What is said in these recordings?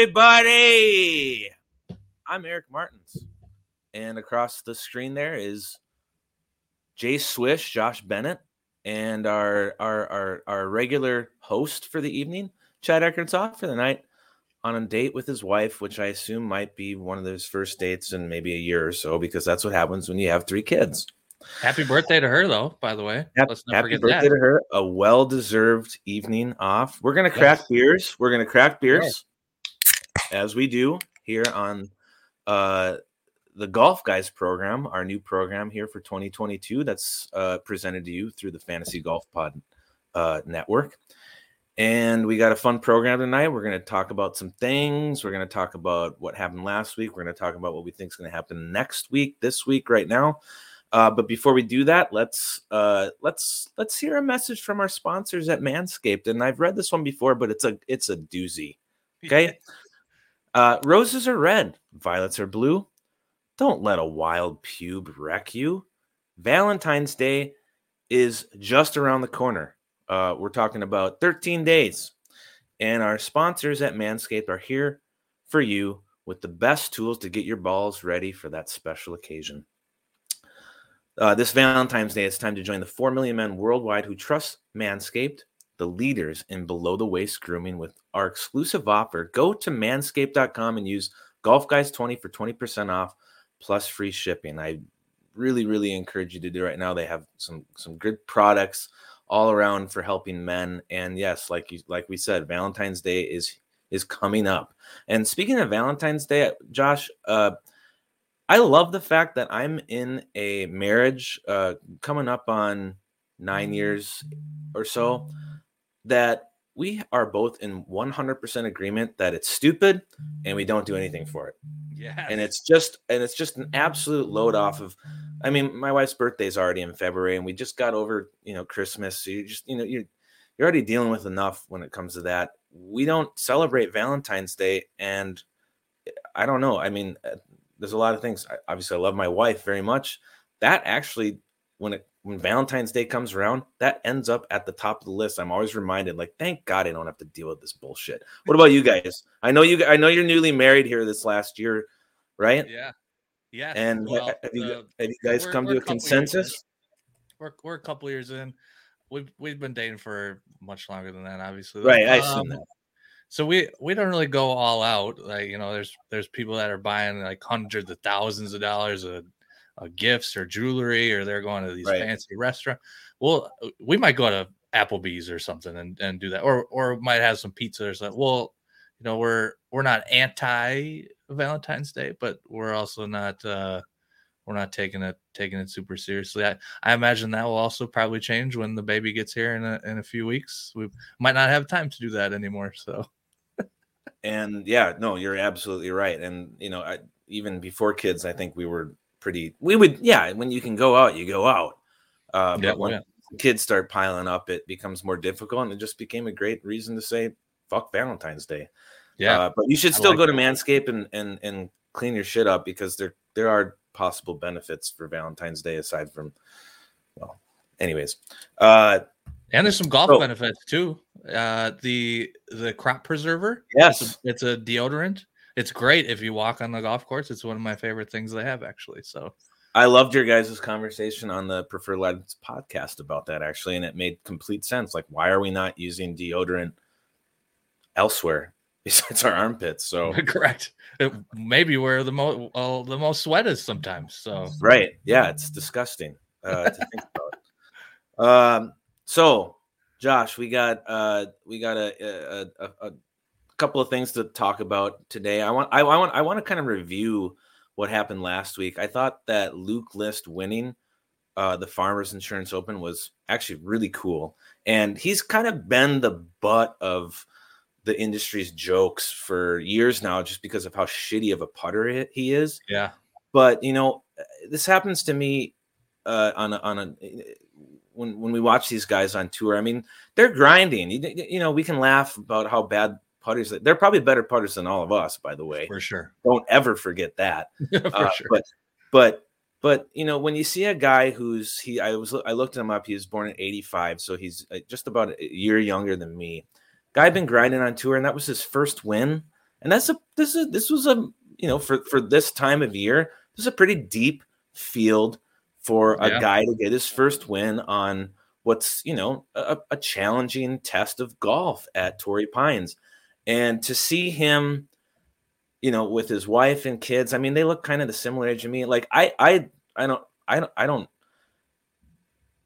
Everybody. I'm Eric Martins. And across the screen there is Jay Swish, Josh Bennett, and our, our, our, our regular host for the evening, Chad Eckertsoff, for the night on a date with his wife, which I assume might be one of those first dates in maybe a year or so, because that's what happens when you have three kids. Happy birthday to her, though. By the way, happy, happy birthday that. to her. A well-deserved evening off. We're gonna crack yes. beers. We're gonna crack beers, as we do here on uh, the Golf Guys program, our new program here for 2022. That's uh, presented to you through the Fantasy Golf Pod uh, network. And we got a fun program tonight. We're going to talk about some things. We're going to talk about what happened last week. We're going to talk about what we think is going to happen next week, this week, right now. Uh, but before we do that, let's uh, let's let's hear a message from our sponsors at Manscaped. And I've read this one before, but it's a it's a doozy. Okay, uh, roses are red, violets are blue. Don't let a wild pube wreck you. Valentine's Day is just around the corner. Uh, we're talking about 13 days, and our sponsors at Manscaped are here for you with the best tools to get your balls ready for that special occasion. Uh, this Valentine's Day, it's time to join the 4 million men worldwide who trust Manscaped, the leaders in below the waist grooming, with our exclusive offer. Go to manscaped.com and use Golf Guys 20 for 20% off plus free shipping. I really, really encourage you to do right now. They have some some good products all around for helping men. And yes, like you like we said, Valentine's Day is is coming up. And speaking of Valentine's Day, Josh, uh, I love the fact that I'm in a marriage uh, coming up on nine mm-hmm. years or so that we are both in 100% agreement that it's stupid and we don't do anything for it. Yeah. And it's just and it's just an absolute load off of I mean my wife's birthday is already in February and we just got over, you know, Christmas. So you just, you know, you're you're already dealing with enough when it comes to that. We don't celebrate Valentine's Day and I don't know. I mean, uh, there's a lot of things. I, obviously, I love my wife very much. That actually, when it when Valentine's Day comes around, that ends up at the top of the list. I'm always reminded, like, thank God I don't have to deal with this bullshit. What about you guys? I know you. I know you're newly married here this last year, right? Yeah. Yeah. And well, have, you, uh, have, you, guys come to a, a consensus? We're we're a couple years in. We've we've been dating for much longer than that, obviously. Right. I um, that so we we don't really go all out like you know there's there's people that are buying like hundreds of thousands of dollars of, of gifts or jewelry or they're going to these right. fancy restaurants well we might go to applebee's or something and, and do that or or might have some pizza or something well you know we're we're not anti valentine's day but we're also not uh we're not taking it taking it super seriously. I, I imagine that will also probably change when the baby gets here in a, in a few weeks. We might not have time to do that anymore. So and yeah, no, you're absolutely right. And you know, I, even before kids, I think we were pretty. We would, yeah. When you can go out, you go out. Uh, yeah, but when yeah. kids start piling up, it becomes more difficult, and it just became a great reason to say "fuck Valentine's Day." Yeah, uh, but you should still like go to Manscaped and and and clean your shit up because there there are possible benefits for Valentine's Day aside from well, anyways. Uh, and there's some golf benefits too. Uh, the the crop preserver. Yes, it's a, it's a, deodorant. It's great if you walk on the golf course. It's one of my favorite things they have actually. So I loved your guys' conversation on the Preferred Lads podcast about that actually, and it made complete sense. Like, why are we not using deodorant elsewhere besides our armpits? So correct. It, maybe where the most uh, the most sweat is sometimes. So right, yeah, it's disgusting uh, to think about. Um, so, Josh, we got uh we got a a, a, a couple of things to talk about today. I want I, I want I want to kind of review what happened last week. I thought that Luke List winning uh, the Farmers Insurance Open was actually really cool, and he's kind of been the butt of the industry's jokes for years now, just because of how shitty of a putter he is. Yeah, but you know, this happens to me uh, on a, on a when when we watch these guys on tour, I mean, they're grinding. You, you know, we can laugh about how bad putters. They're probably better putters than all of us, by the way. For sure. Don't ever forget that. For uh, sure. But but but you know, when you see a guy who's he, I was I looked him up. He was born in '85, so he's uh, just about a year younger than me. Guy been grinding on tour, and that was his first win. And that's a this is this was a you know for for this time of year, this is a pretty deep field for a yeah. guy to get his first win on what's you know a, a challenging test of golf at Torrey Pines, and to see him, you know, with his wife and kids. I mean, they look kind of the similar age to me. Like I I I don't I don't I don't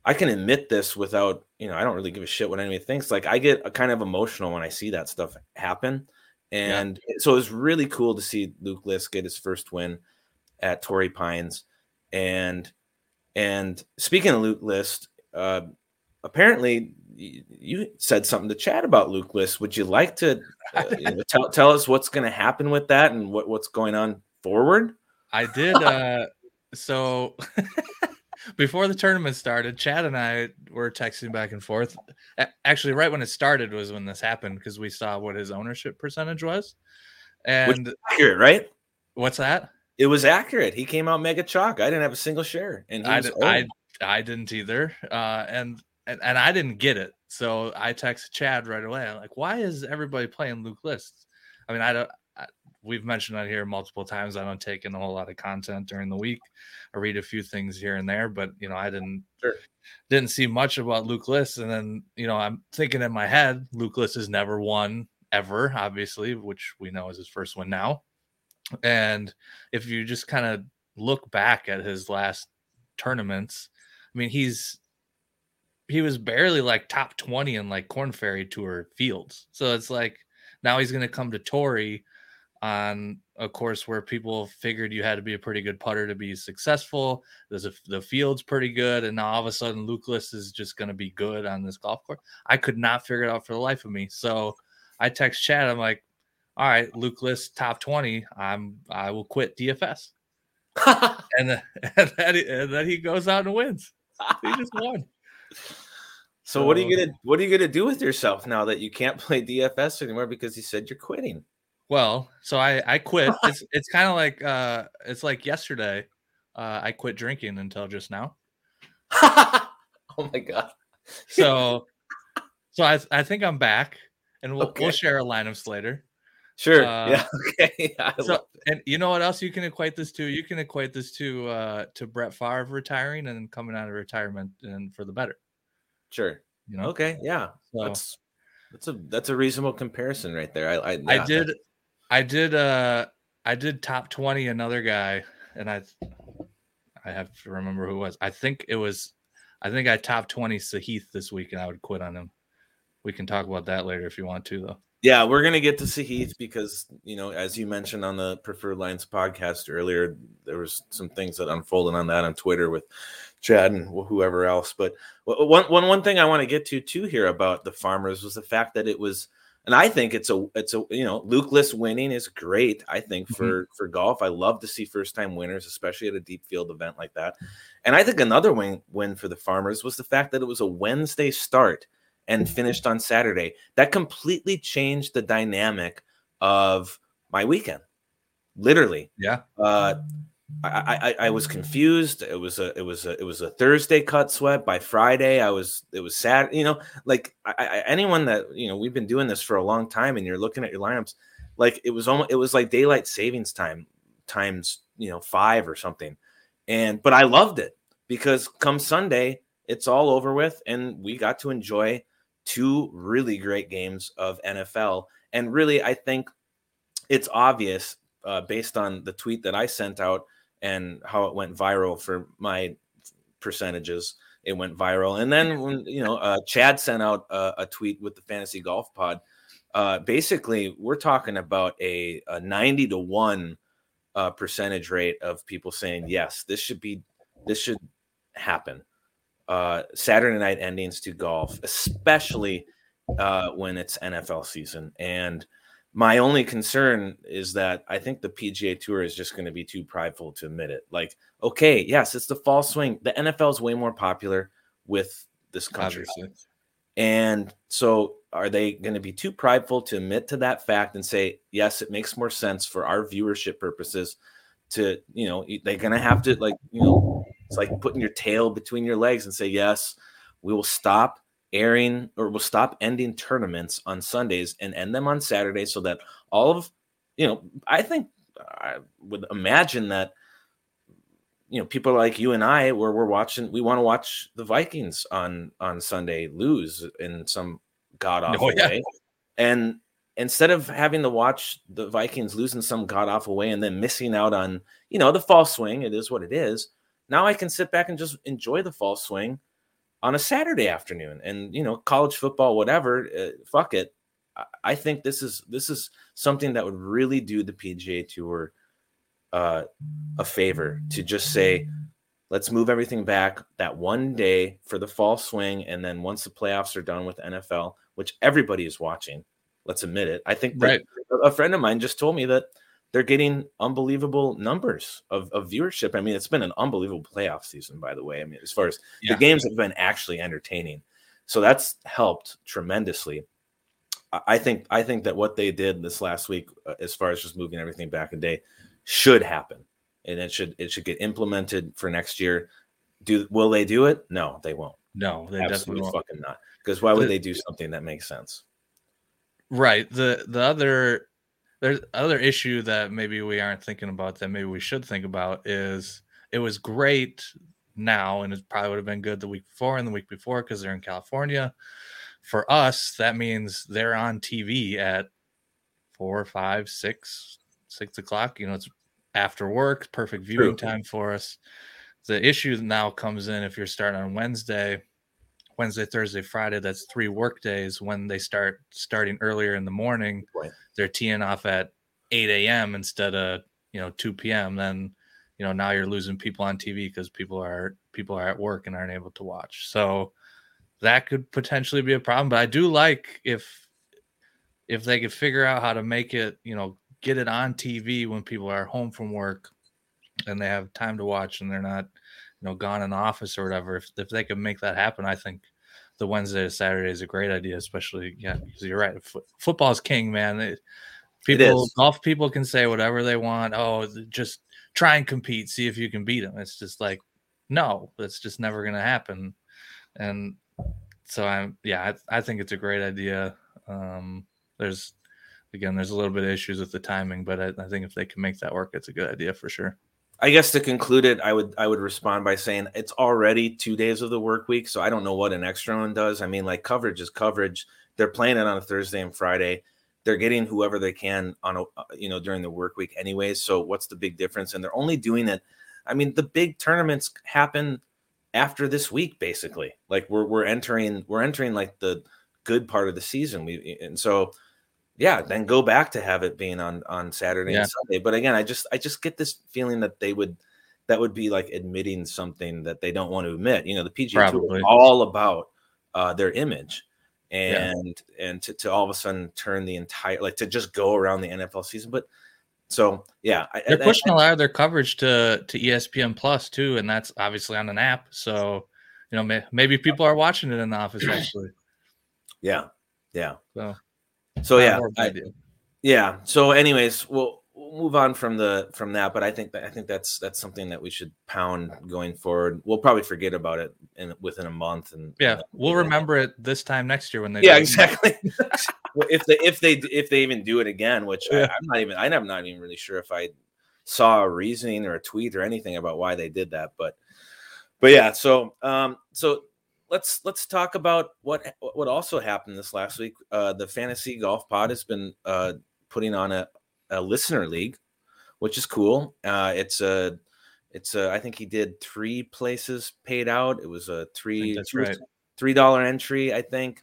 I can admit this without you know I don't really give a shit what anybody thinks. Like I get kind of emotional when I see that stuff happen, and yeah. so it was really cool to see Luke List get his first win at Torrey Pines, and and speaking of Luke List, uh, apparently you said something to Chad about Luke List. Would you like to uh, you know, tell tell us what's going to happen with that and what, what's going on forward? I did. Uh, so before the tournament started, Chad and I were texting back and forth. Actually, right when it started was when this happened because we saw what his ownership percentage was. And Which accurate, right? What's that? It was accurate. He came out mega chalk. I didn't have a single share, and I, did, I, I didn't either. Uh, and and, and I didn't get it. So I texted Chad right away. I'm like, why is everybody playing Luke List? I mean, I don't. I, we've mentioned that here multiple times. I don't take in a whole lot of content during the week. I read a few things here and there, but you know, I didn't sure. didn't see much about Luke List. And then you know, I'm thinking in my head, Luke List has never won ever, obviously, which we know is his first one now. And if you just kind of look back at his last tournaments, I mean, he's he was barely like top 20 in like Korn Ferry Tour fields. So it's like now he's going to come to Torrey on a course where people figured you had to be a pretty good putter to be successful. There's a, the field's pretty good, and now all of a sudden Luke List is just going to be good on this golf course. I could not figure it out for the life of me. So I text Chad. I'm like, "All right, List top 20. I'm I will quit DFS." and, then, and, then he, and then he goes out and wins. He just won. So, so what are you gonna what are you gonna do with yourself now that you can't play DFS anymore because you said you're quitting? Well, so I I quit. it's it's kind of like uh it's like yesterday. Uh, I quit drinking until just now. oh my god! so so I I think I'm back, and we'll okay. we'll share a lineups later. Sure. Uh, yeah. Okay. so, and you know what else you can equate this to? You can equate this to uh to Brett Favre retiring and coming out of retirement and for the better. Sure. You know. Okay. Yeah. So, that's that's a that's a reasonable comparison right there. I I, yeah, I did I did uh I did top twenty another guy and I I have to remember who it was. I think it was I think I top twenty Sahith this week and I would quit on him. We can talk about that later if you want to though. Yeah, we're gonna get to Sahith because you know, as you mentioned on the Preferred Lines podcast earlier, there was some things that unfolded on that on Twitter with Chad and whoever else. But one one one thing I want to get to too here about the Farmers was the fact that it was, and I think it's a it's a you know Luke List winning is great. I think mm-hmm. for mm-hmm. for golf, I love to see first time winners, especially at a deep field event like that. And I think another win win for the Farmers was the fact that it was a Wednesday start and finished on Saturday. That completely changed the dynamic of my weekend. Literally. Yeah. Uh, I, I, I was confused. It was a it was a it was a Thursday cut sweat. By Friday, I was it was sad. You know, like I, I, anyone that you know we've been doing this for a long time, and you're looking at your lineups, like it was almost it was like daylight savings time times you know five or something. And but I loved it because come Sunday, it's all over with, and we got to enjoy two really great games of NFL. And really, I think it's obvious uh, based on the tweet that I sent out and how it went viral for my percentages. It went viral. And then when, you know, uh, Chad sent out a, a, tweet with the fantasy golf pod. Uh, basically, we're talking about a, a 90 to 1 uh, percentage rate of people saying, yes, this should be, this should happen uh, Saturday night endings to golf, especially uh, when it's NFL season. And my only concern is that I think the PGA Tour is just going to be too prideful to admit it. Like, okay, yes, it's the fall swing. The NFL is way more popular with this country. Obviously. And so are they going to be too prideful to admit to that fact and say, yes, it makes more sense for our viewership purposes to, you know, they're going to have to, like, you know, it's like putting your tail between your legs and say, yes, we will stop airing or we'll stop ending tournaments on Sundays and end them on Saturdays so that all of you know, I think I would imagine that you know people like you and I where we're watching we want to watch the Vikings on on Sunday lose in some god awful oh, yeah. way. And instead of having to watch the Vikings losing some god awful way and then missing out on, you know, the fall swing, it is what it is. Now I can sit back and just enjoy the fall swing on a Saturday afternoon and, you know, college football, whatever, uh, fuck it. I think this is this is something that would really do the PGA Tour uh, a favor to just say, let's move everything back that one day for the fall swing, and then once the playoffs are done with NFL, which everybody is watching, let's admit it. I think right. a friend of mine just told me that they're getting unbelievable numbers of, of viewership. I mean, it's been an unbelievable playoff season, by the way. I mean, as far as yeah. the games have been actually entertaining, so that's helped tremendously. I think I think that what they did this last week, uh, as far as just moving everything back a day, should happen, and it should it should get implemented for next year. Do will they do it? No, they won't. No, they Absolutely definitely fucking not. Because why would the, they do something that makes sense? Right. The the other there's other issue that maybe we aren't thinking about that maybe we should think about is it was great now and it probably would have been good the week before and the week before because they're in California. For us, that means they're on TV at four, five, six, six o'clock. You know, it's after work, perfect viewing True. time for us. The issue now comes in if you're starting on Wednesday Wednesday, Thursday, Friday. That's three work days. When they start starting earlier in the morning, right. they're teeing off at 8 a.m. instead of you know 2 p.m. Then you know now you're losing people on TV because people are people are at work and aren't able to watch. So that could potentially be a problem. But I do like if if they could figure out how to make it, you know, get it on TV when people are home from work and they have time to watch and they're not you know gone in office or whatever if, if they could make that happen i think the wednesday to saturday is a great idea especially yeah because you're right F- football is king man. It, people golf people can say whatever they want oh just try and compete see if you can beat them it's just like no that's just never going to happen. And so i'm yeah I, I, think it's a great idea. Um there's again there's a little bit of issues with the timing but I, I think if they can make that work it's a good idea for sure I guess to conclude it, I would I would respond by saying it's already two days of the work week, so I don't know what an extra one does. I mean, like coverage is coverage. They're playing it on a Thursday and Friday. They're getting whoever they can on a uh, you know during the work week anyways. So what's the big difference? And they're only doing it. I mean, the big tournaments happen after this week, basically. Like we're we're entering we're entering like the good part of the season. We and so yeah, then go back to have it being on on Saturday yeah. and Sunday. But again, I just I just get this feeling that they would that would be like admitting something that they don't want to admit. You know, the PGA Tour is all about uh, their image, and yeah. and to, to all of a sudden turn the entire like to just go around the NFL season. But so yeah, they're I, pushing I, a lot of their coverage to to ESPN Plus too, and that's obviously on an app. So you know, may, maybe people are watching it in the office actually. Yeah, yeah. So so yeah, I, yeah. So, anyways, we'll, we'll move on from the from that. But I think that I think that's that's something that we should pound going forward. We'll probably forget about it in within a month, and yeah, we'll remember it this time next year when they. Yeah, exactly. if they if they if they even do it again, which yeah. I, am not even I'm not even really sure if I saw a reasoning or a tweet or anything about why they did that, but but yeah. So um so let's let's talk about what what also happened this last week. Uh, the fantasy golf pod has been uh, putting on a, a listener league, which is cool. Uh, it's a it's a I think he did three places paid out. It was a three three, right. three dollar entry, I think.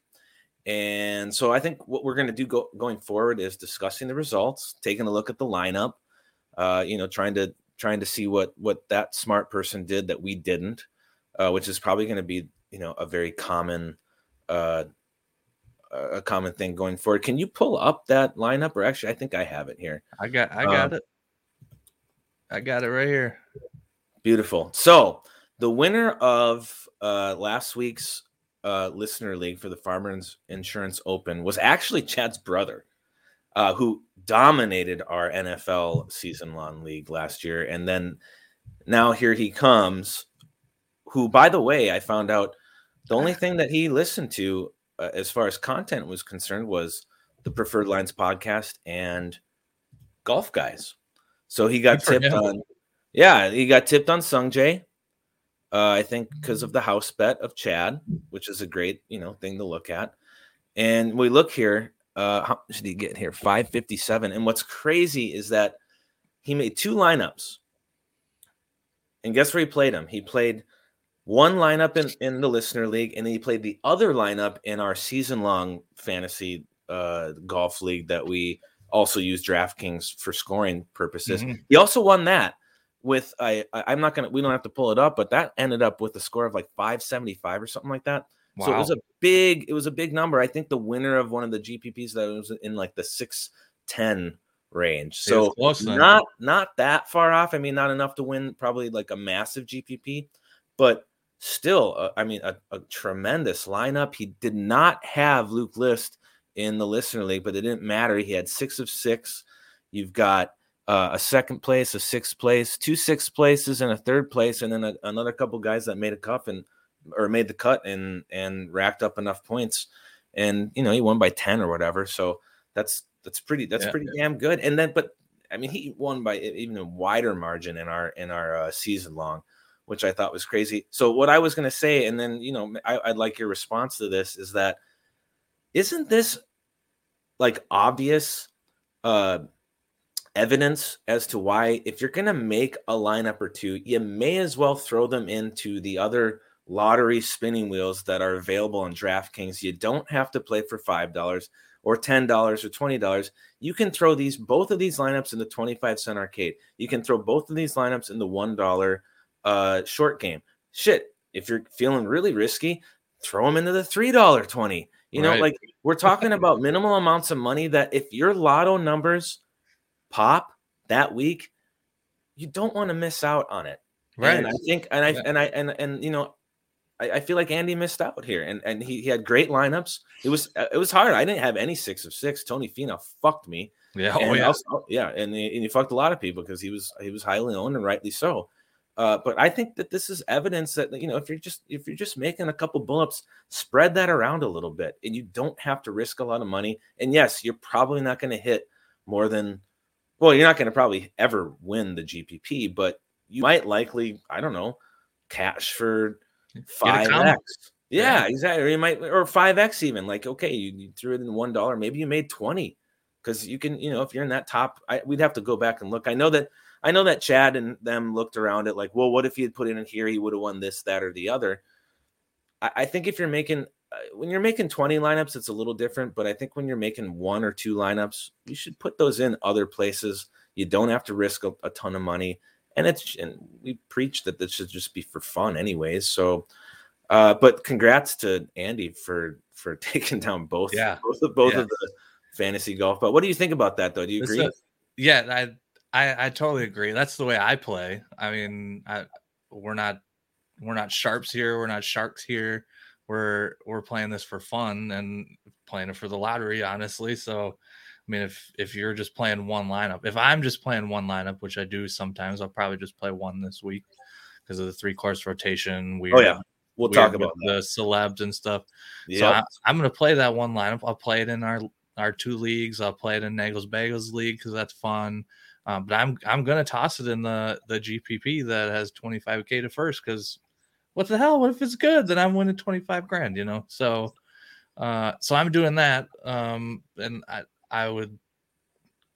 And so I think what we're going to do go, going forward is discussing the results, taking a look at the lineup, uh, you know, trying to trying to see what what that smart person did that we didn't, uh, which is probably going to be you know a very common uh a common thing going forward. Can you pull up that lineup or actually I think I have it here. I got I got um, it. I got it right here. Beautiful. So, the winner of uh last week's uh listener league for the Farmers Insurance Open was actually Chad's brother. Uh, who dominated our NFL season long league last year. And then now here he comes, who, by the way, I found out The only thing that he listened to, uh, as far as content was concerned, was the Preferred Lines podcast and Golf Guys. So he got tipped him. on. Yeah, he got tipped on Sungjae. Uh, I think because of the house bet of Chad, which is a great you know thing to look at. And we look here. Uh, how did he get here? Five fifty seven. And what's crazy is that he made two lineups. And guess where he played them? He played one lineup in, in the listener league, and then he played the other lineup in our season long fantasy uh, golf league that we also use DraftKings for scoring purposes. Mm-hmm. He also won that with I I'm not gonna we don't have to pull it up, but that ended up with a score of like 575 or something like that. Wow. So it was a big it was a big number. I think the winner of one of the GPPs that was in like the 610 range. So not not that far off. I mean, not enough to win probably like a massive GPP, but still, uh, I mean, a, a, tremendous lineup. He did not have Luke List in the listener league, but it didn't matter. He had six of six. You've got uh, a second place, a sixth place, two sixth places, and a third place, and then a, another couple guys that made a cup and or made the cut and and racked up enough points. And you know, he won by ten or whatever. So that's that's pretty that's yeah, pretty yeah. damn good. And then, but I mean, he won by even a wider margin in our in our uh, season long, which I thought was crazy. So what I was going to say, and then you know, I, I'd like your response to this is that isn't this like obvious uh evidence as to why if you're going to make a lineup or two you may as well throw them into the other lottery spinning wheels that are available on DraftKings. You don't have to play for $5 or $10 or $20 you can throw these both of these lineups in the 25 cent arcade. You can throw both of these lineups in the $1 uh short game shit if you're feeling really risky throw them into the $3 20 you know, like we're talking about minimal amounts of money that if your lotto numbers pop that week, you don't want to miss out on it. Right. And I think, and I, yeah. and I, and, and, you know, I, I, feel like Andy missed out here and, and he, he had great lineups. It was, uh, it was hard. I didn't have any six of six. Tony Finau fucked me. Yeah. Oh, yeah. Also, yeah. And he, and he fucked a lot of people because he was, he was highly owned and rightly so. Uh, but I think that this is evidence that you know if you're just if you're just making a couple bullups, spread that around a little bit, and you don't have to risk a lot of money. And yes, you're probably not going to hit more than well, you're not going to probably ever win the GPP, but you might likely I don't know cash for five x. Yeah, yeah, exactly. Or you might or five x even. Like okay, you, you threw it in one dollar, maybe you made twenty because you can you know if you're in that top, I, we'd have to go back and look. I know that I know that Chad and them looked around it like, well, what if he had put it in here? He would have won this, that, or the other. I, I think if you're making uh, when you're making 20 lineups, it's a little different. But I think when you're making one or two lineups, you should put those in other places. You don't have to risk a, a ton of money. And it's and we preach that this should just be for fun, anyways. So, uh, but congrats to Andy for for taking down both, yeah, both of both yeah. of the fantasy golf. But what do you think about that, though? Do you agree? A, yeah, I I, I totally agree. That's the way I play. I mean, I, we're not we're not sharps here. We're not sharks here. We're we're playing this for fun and playing it for the lottery, honestly. So, I mean, if if you're just playing one lineup, if I'm just playing one lineup, which I do sometimes, I'll probably just play one this week because of the three course rotation. We oh yeah, we'll talk about the celebs and stuff. Yep. So I, I'm going to play that one lineup. I'll play it in our our two leagues. I'll play it in Nagels Bagels league because that's fun. Um, but I'm I'm gonna toss it in the the GPP that has 25k to first because what the hell? What if it's good? Then I'm winning 25 grand, you know. So uh so I'm doing that. Um and I I would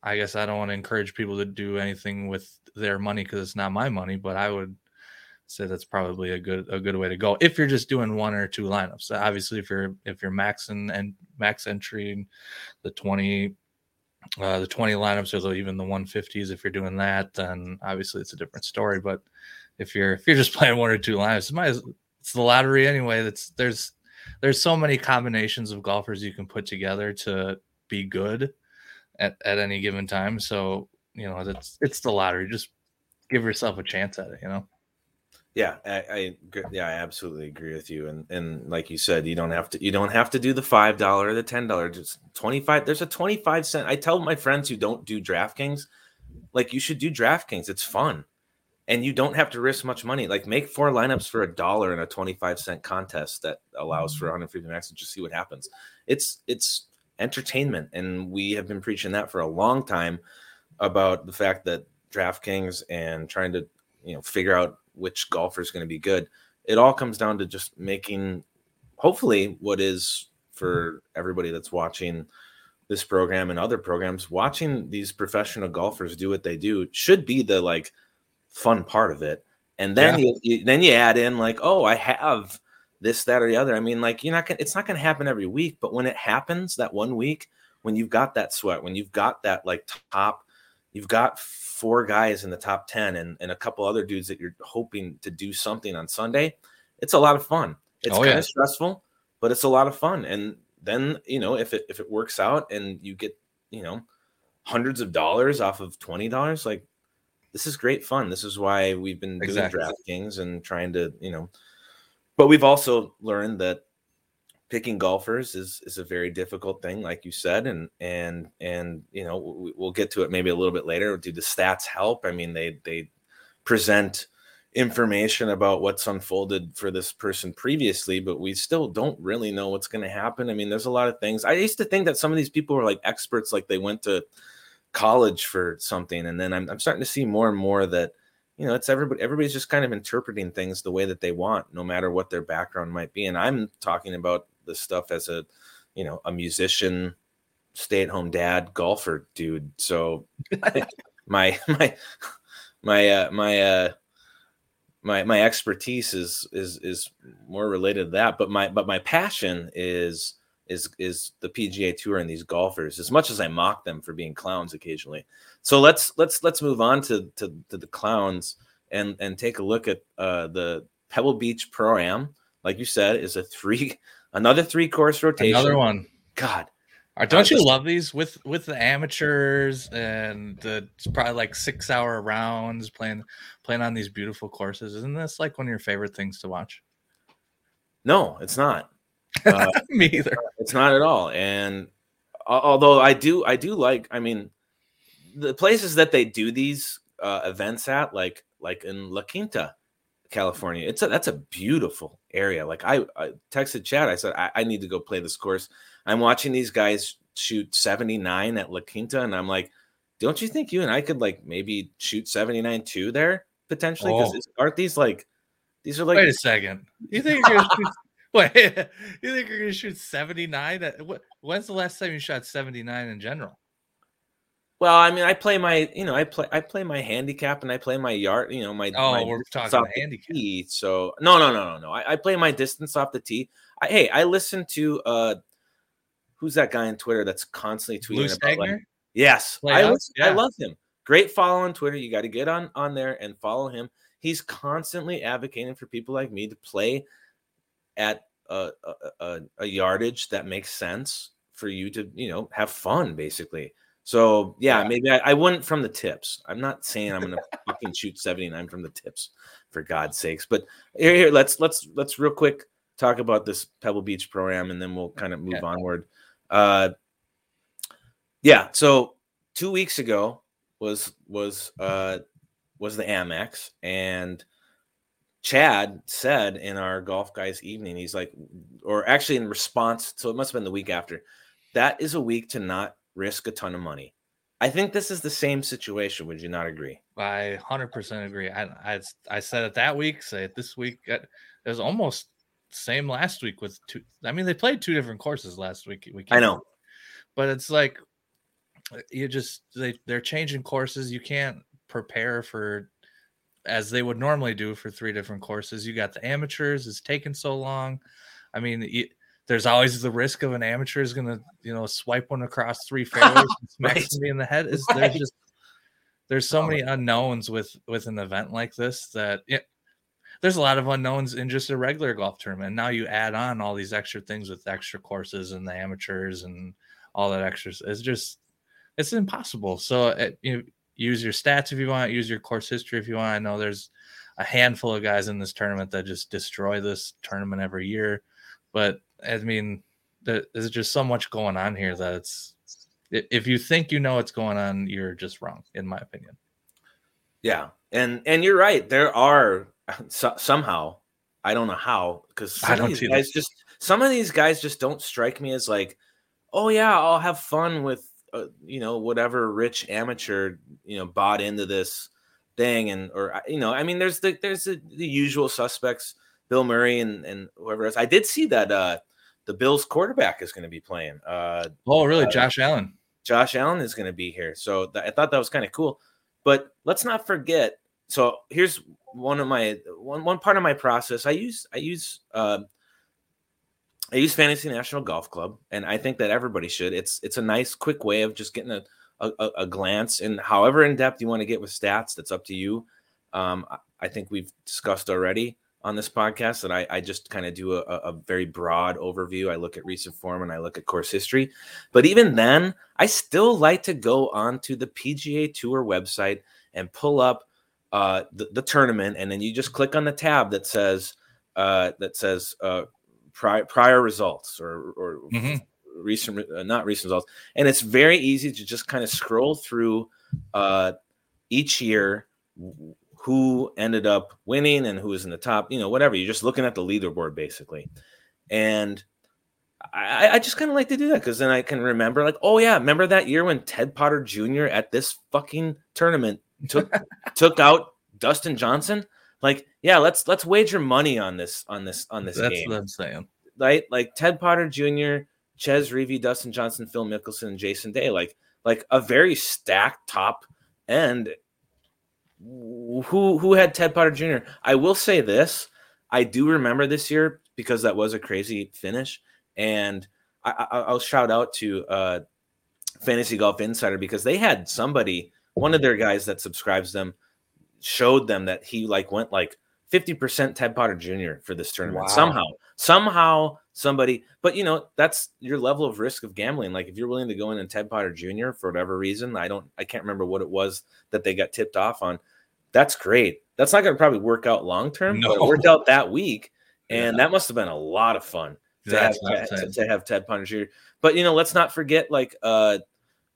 I guess I don't want to encourage people to do anything with their money because it's not my money, but I would say that's probably a good a good way to go if you're just doing one or two lineups. Obviously, if you're if you're maxing and max entry the 20 uh, the 20 lineups or even the 150s if you're doing that then obviously it's a different story but if you're if you're just playing one or two lineups it it's the lottery anyway. That's there's there's so many combinations of golfers you can put together to be good at, at any given time. So you know it's it's the lottery. Just give yourself a chance at it you know yeah, I, I, yeah, I absolutely agree with you. And and like you said, you don't have to you don't have to do the five dollar the ten dollar. Just twenty five. There's a twenty five cent. I tell my friends who don't do DraftKings, like you should do DraftKings. It's fun. and you don't have to risk much money. Like make four lineups for a dollar in a 25 cent contest that allows for 150 max and just see what happens. It's it's entertainment. And we have been preaching that for a long time about the fact that DraftKings and trying to, you know, figure out which golfer is going to be good. It all comes down to just making hopefully what is for everybody that's watching this program and other programs watching these professional golfers do what they do should be the like fun part of it and then yeah. you, you, then you add in like oh i have this that or the other i mean like you're not gonna it's not gonna happen every week but when it happens that one week when you've got that sweat when you've got that like top you've got four guys in the top 10 and, and a couple other dudes that you're hoping to do something on sunday it's a lot of fun it's oh, kind yeah. of stressful but it's a lot of fun and then you know if it if it works out and you get you know hundreds of dollars off of twenty dollars, like this is great fun. This is why we've been exactly. doing DraftKings and trying to you know. But we've also learned that picking golfers is is a very difficult thing, like you said, and and and you know we, we'll get to it maybe a little bit later. Do the stats help? I mean, they they present information about what's unfolded for this person previously, but we still don't really know what's going to happen. I mean, there's a lot of things. I used to think that some of these people were like experts, like they went to college for something, and then I'm, I'm starting to see more and more that you know it's everybody everybody's just kind of interpreting things the way that they want, no matter what their background might be. And I'm talking about this stuff as a you know a musician, stay at home dad, golfer dude. So my my my uh, my uh my my expertise is is is more related to that. But my but my passion is is is the PGA tour and these golfers as much as I mock them for being clowns occasionally. So let's let's let's move on to to, to the clowns and and take a look at uh the Pebble Beach Pro Am like you said is a three another three course rotation another one god don't you love these with with the amateurs and the probably like six hour rounds playing playing on these beautiful courses? Isn't this like one of your favorite things to watch? No, it's not. Uh, Me either. It's not at all. And although I do, I do like. I mean, the places that they do these uh, events at, like like in La Quinta, California, it's a that's a beautiful area. Like I, I texted Chad, I said I, I need to go play this course I'm watching these guys shoot 79 at La Quinta, and I'm like, don't you think you and I could like maybe shoot 79 too there potentially? Because oh. aren't these like these are like wait a second. You think you're gonna shoot wait you think you're gonna shoot 79? At, when's the last time you shot 79 in general? Well, I mean, I play my, you know, I play, I play my handicap and I play my yard, you know, my. Oh, my we're talking handicap. Tee, so no, no, no, no, no. I, I, play my distance off the tee. I, hey, I listen to uh who's that guy on Twitter that's constantly tweeting about like, yes, I, yeah. I love him. Great follow on Twitter. You got to get on on there and follow him. He's constantly advocating for people like me to play at a, a, a yardage that makes sense for you to you know have fun basically. So yeah, yeah. maybe I, I, wouldn't from the tips. I'm not saying I'm gonna fucking shoot 79 from the tips for God's sakes. But here, here, let's let's let's real quick talk about this Pebble Beach program and then we'll kind of move yeah. onward. Uh, yeah. So two weeks ago was was uh, was the Amex, and Chad said in our golf guys evening, he's like, or actually in response, so it must have been the week after. That is a week to not risk a ton of money. I think this is the same situation. Would you not agree? I hundred percent agree. I, I I said it that week. Say it this week. It was almost same last week with two. I mean, they played two different courses last week. week I know, but it's like uh, you just they they're changing courses. You can't prepare for as they would normally do for three different courses. You got the amateurs. It's taking so long. I mean, you, there's always the risk of an amateur is going to you know swipe one across three fairways and smack right. somebody in the head. Is right. there's just there's so oh. many unknowns with with an event like this that it, there's a lot of unknowns in just a regular golf tournament. And Now you add on all these extra things with extra courses and the amateurs and all that extra. It's just it's impossible. So it, uh, you know, use your stats if you want, use your course history if you want. I know there's a handful of guys in this tournament that just destroy this tournament every year, but I mean, there's just so much going on here that it's if you think you know what's going on, you're just wrong, in my opinion. Yeah, and and you're right. There are so, somehow I don't know how because I don't see guys just some of these guys just don't strike me as like, oh yeah, I'll have fun with uh, you know whatever rich amateur you know bought into this thing and or you know I mean there's the there's the, the usual suspects Bill Murray and and whoever else. I did see that uh the Bills quarterback is going to be playing. Uh, oh really, uh, Josh Allen. Josh Allen is going to be here, so th- I thought that was kind of cool. But let's not forget. So here's one of my one one part of my process. I use I use uh, I use Fantasy National Golf Club, and I think that everybody should. It's it's a nice, quick way of just getting a a, a glance, and however in depth you want to get with stats, that's up to you. Um, I think we've discussed already on this podcast that I, I just kind of do a, a, very broad overview. I look at recent form and I look at course history. But even then, I still like to go onto the PGA Tour website and pull up uh, the, the, tournament, and then you just click on the tab that says uh, that says uh, prior, prior results or, or mm-hmm. recent, uh, not recent results, and it's very easy to just kind of scroll through uh, each year who ended up winning and who was in the top, you know, whatever. You're just looking at the leaderboard basically. And I, I just kind of like to do that because then I can remember, like, oh yeah, remember that year when Ted Potter Jr. at this fucking tournament took took out Dustin Johnson? Like, yeah, let's let's wager money on this on this on this That's game. what I'm saying. Right? Like Ted Potter Jr., Chez Reavie, Dustin Johnson, Phil Mickelson, and Jason Day. Like like a very stacked top end who who had Ted Potter Jr. I will say this: I do remember this year because that was a crazy finish, and I, will shout out to uh, Fantasy Golf Insider because they had somebody, one of their guys that subscribes them, showed them that he like went like fifty percent Ted Potter Jr. for this tournament wow. somehow. Somehow somebody, but you know that's your level of risk of gambling. Like if you're willing to go in and Ted Potter Jr. for whatever reason, I don't, I can't remember what it was that they got tipped off on that's great. That's not going to probably work out long term, no. but it worked out that week, and yeah. that must have been a lot of fun to have, to, to, have Ted Punisher. But you know, let's not forget, like, uh,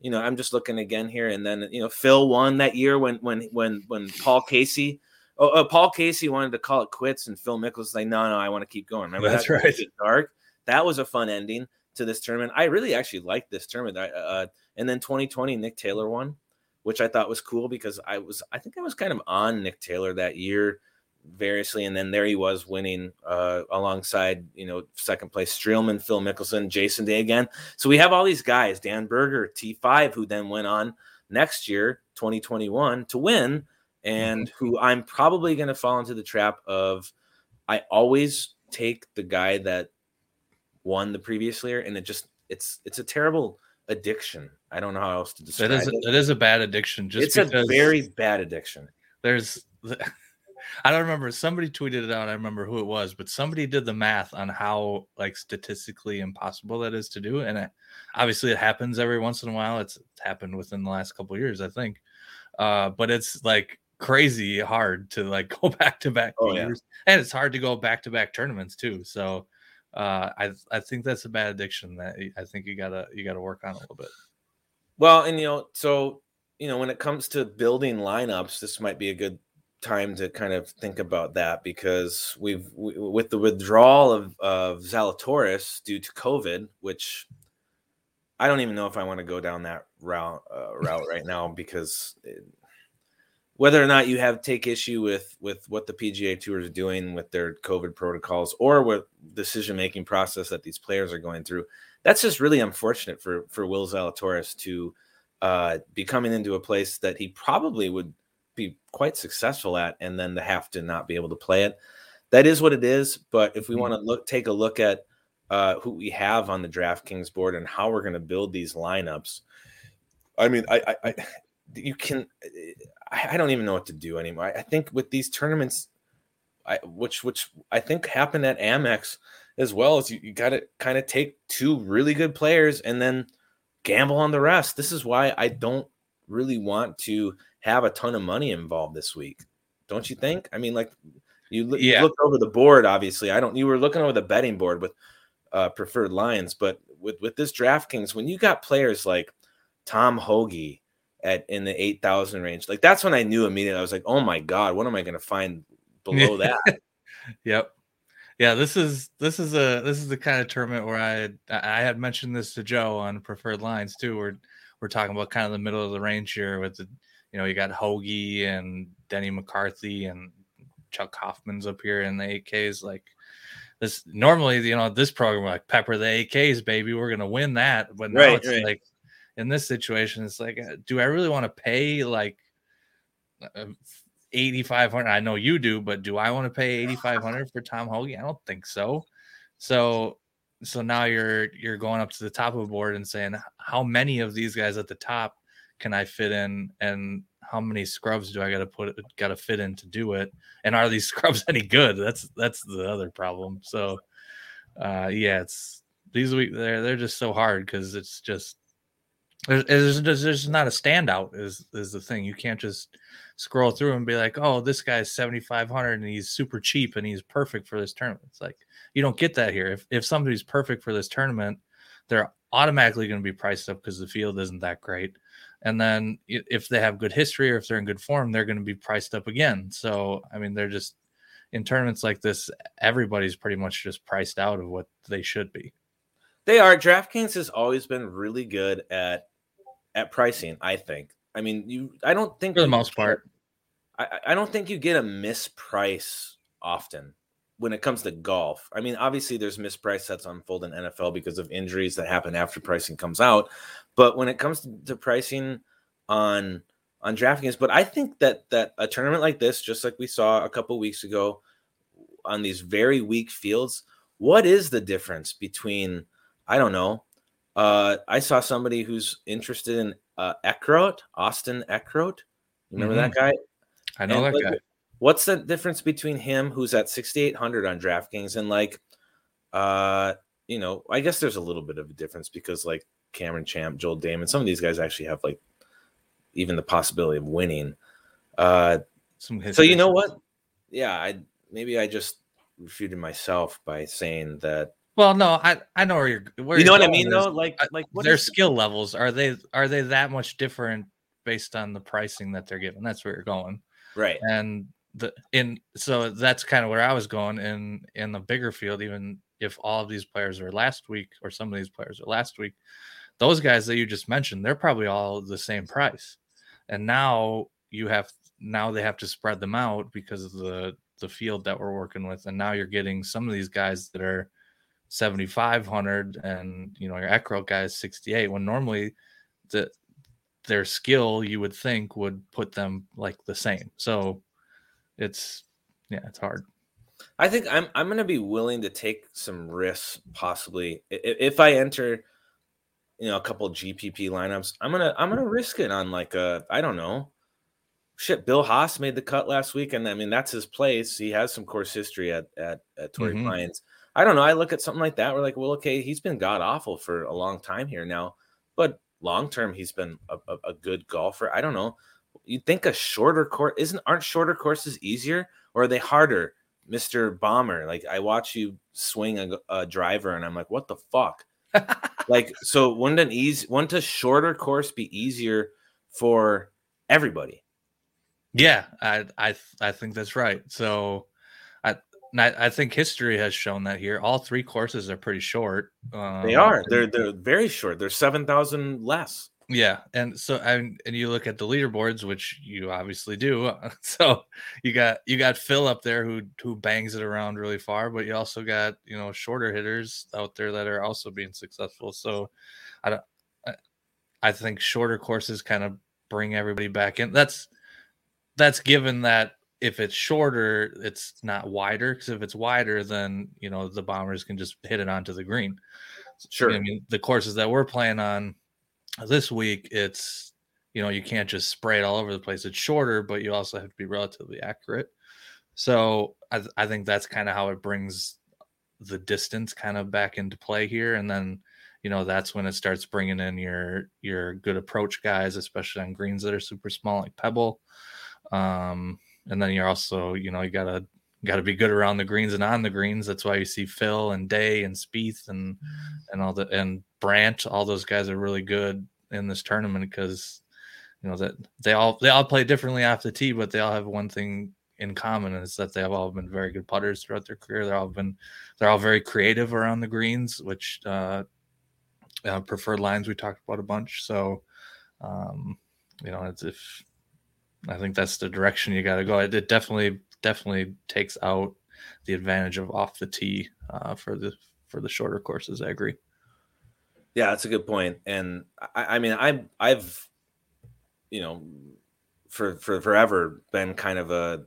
you know, I'm just looking again here, and then you know, Phil won that year when when when when Paul Casey. Oh, uh, Paul Casey wanted to call it quits, and Phil Mickelson was like, "No, no, I want to keep going." Remember that's that? right. Dark. That was a fun ending to this tournament. I really actually liked this tournament. I, uh, and then 2020, Nick Taylor won which I thought was cool because I was I think I was kind of on Nick Taylor that year variously, and then there he was winning uh, alongside you know second place Streelman, Phil Mickelson, Jason Day again. So we have all these guys, Dan Berger, T5, who then went on next year, 2021, to win, and mm-hmm. who I'm probably going to fall into the trap of. I always take the guy that won the previous year, and it just it's it's a terrible addiction. I don't know how else to describe it. Is a, it is a bad addiction. Just it's a very bad addiction. There's, I don't remember. Somebody tweeted it out. I remember who it was, but somebody did the math on how like statistically impossible that is to do, and it, obviously it happens every once in a while. It's, it's happened within the last couple years, I think. Uh, but it's like crazy hard to like go back to back years, yeah. and it's hard to go back to back tournaments too. So uh, I I think that's a bad addiction that I think you gotta you gotta work on a little bit. Well, and you know, so you know, when it comes to building lineups, this might be a good time to kind of think about that because we've we, with the withdrawal of of Zalatoris due to COVID, which I don't even know if I want to go down that route uh, route right now because it, whether or not you have take issue with with what the PGA Tour is doing with their COVID protocols or with decision making process that these players are going through, that's just really unfortunate for for Will Zalatoris to uh, be coming into a place that he probably would be quite successful at, and then to have to not be able to play it. That is what it is. But if we mm-hmm. want to look, take a look at uh, who we have on the DraftKings board and how we're going to build these lineups. I mean, I, I, I you can I, don't even know what to do anymore. I, I think with these tournaments, I, which which I think happened at Amex as well, as you, you got to kind of take two really good players and then gamble on the rest. This is why I don't really want to have a ton of money involved this week. Don't you think? I mean, like you, yeah. you looked over the board. Obviously, I don't. You were looking over the betting board with uh, preferred lines, but with with this DraftKings, when you got players like Tom Hoge, at in the 8,000 range. Like that's when I knew immediately. I was like, "Oh my god, what am I going to find below that?" yep. Yeah, this is this is a this is the kind of tournament where I I had mentioned this to Joe on preferred lines too. We're we're talking about kind of the middle of the range here with the you know you got Hoge and Denny McCarthy and Chuck Hoffman's up here in the 8Ks. Like this normally, you know, this program like pepper the 8Ks, baby, we're gonna win that. But now right, it's right. like in this situation, it's like, uh, do I really want to pay like uh, 8500 i know you do but do i want to pay 8500 for tom hoge i don't think so. So so now you're you're going up to the top of the board and saying how many of these guys at the top can i fit in and how many scrubs do i got to put got to fit in to do it? And are these scrubs any good? That's that's the other problem. So uh yeah it's these week they're they're just so hard because it's just there's, there's, there's not a standout is is the thing you can't just scroll through and be like, oh, this guy's 7,500 and he's super cheap and he's perfect for this tournament. It's like, you don't get that here. If, if somebody's perfect for this tournament, they're automatically going to be priced up because the field isn't that great. And then if they have good history or if they're in good form, they're going to be priced up again. So, I mean, they're just in tournaments like this, everybody's pretty much just priced out of what they should be. They are. DraftKings has always been really good at at pricing, I think. I mean, you. I don't think for the most part. I, I don't think you get a misprice often when it comes to golf. I mean, obviously there's misprice that's unfold in NFL because of injuries that happen after pricing comes out. But when it comes to, to pricing on on DraftKings, but I think that that a tournament like this, just like we saw a couple weeks ago on these very weak fields, what is the difference between I don't know. Uh, I saw somebody who's interested in uh, Eckroat, Austin Eckroat. Remember mm-hmm. that guy? I know and that like, guy. What's the difference between him, who's at 6,800 on DraftKings, and like, uh, you know, I guess there's a little bit of a difference because like Cameron Champ, Joel Dahmen, some of these guys actually have like even the possibility of winning. Uh, so you know what? Yeah, I maybe I just refuted myself by saying that well, no, I I know where you're. Where you know what I mean, though. Like like their skill levels are they are they that much different based on the pricing that they're given? That's where you're going, right? And the in so that's kind of where I was going in in the bigger field. Even if all of these players are last week, or some of these players are last week, those guys that you just mentioned, they're probably all the same price. And now you have now they have to spread them out because of the the field that we're working with, and now you're getting some of these guys that are 7500 and you know your Eckroat guy is 68 when normally the their skill you would think would put them like the same. So it's yeah it's hard. I think i'm i'm going to be willing to take some risks possibly. If i enter you know a couple gpp lineups i'm going to i'm going to risk it on like a i don't know. Shit bill haas made the cut last week and i mean that's his place. He has some course history at at, at torrey mm-hmm. pines I don't know. I look at something like that. We're like, well, okay, he's been god awful for a long time here now, but long term, he's been a, a, a, good golfer. I don't know. You think a shorter course isn't? Aren't shorter courses easier or are they harder, Mister Bomber? Like I watch you swing a, a driver, and I'm like, what the fuck? like, so wouldn't an easy, wouldn't a shorter course be easier for everybody? Yeah, I I I think that's right. So and I, I, think history has shown that here. All three courses are pretty short. Um, they are. They're they're very short. They're seven thousand less. Yeah, and so and and you look at the leaderboards, which you obviously do. So you got you got Phil up there who who bangs it around really far, but you also got you know shorter hitters out there that are also being successful. So I don't. I, I think shorter courses kind of bring everybody back in. That's that's given that if it's shorter, it's not wider. Because if it's wider, then you know the bombers can just hit it onto the green. Sure. I mean, the courses that we're playing on this week, it's you know you can't just spray it all over the place. It's shorter, but you also have to be relatively accurate. So I, I think that's kind of how it brings the distance kind of back into play here, and then you know that's when it starts bringing in your your good approach guys, especially on greens that are super small like Pebble. Um, and then you're also you know you gotta gotta be good around the greens and on the greens. That's why you see Phil and Day and Spieth and and all the and Brandt. All those guys are really good in this tournament because you know that they all they all play differently off the tee, but they all have one thing in common is that they have all been very good putters throughout their career. They're all been they're all very creative around the greens, which uh, uh preferred lines we talked about a bunch. So um, you know, it's if I think that's the direction you got to go. It, it, definitely definitely takes out the advantage of off the tee uh, for the for the shorter courses. I agree. Yeah, that's a good point. And I, I mean, I I've you know for for forever been kind of a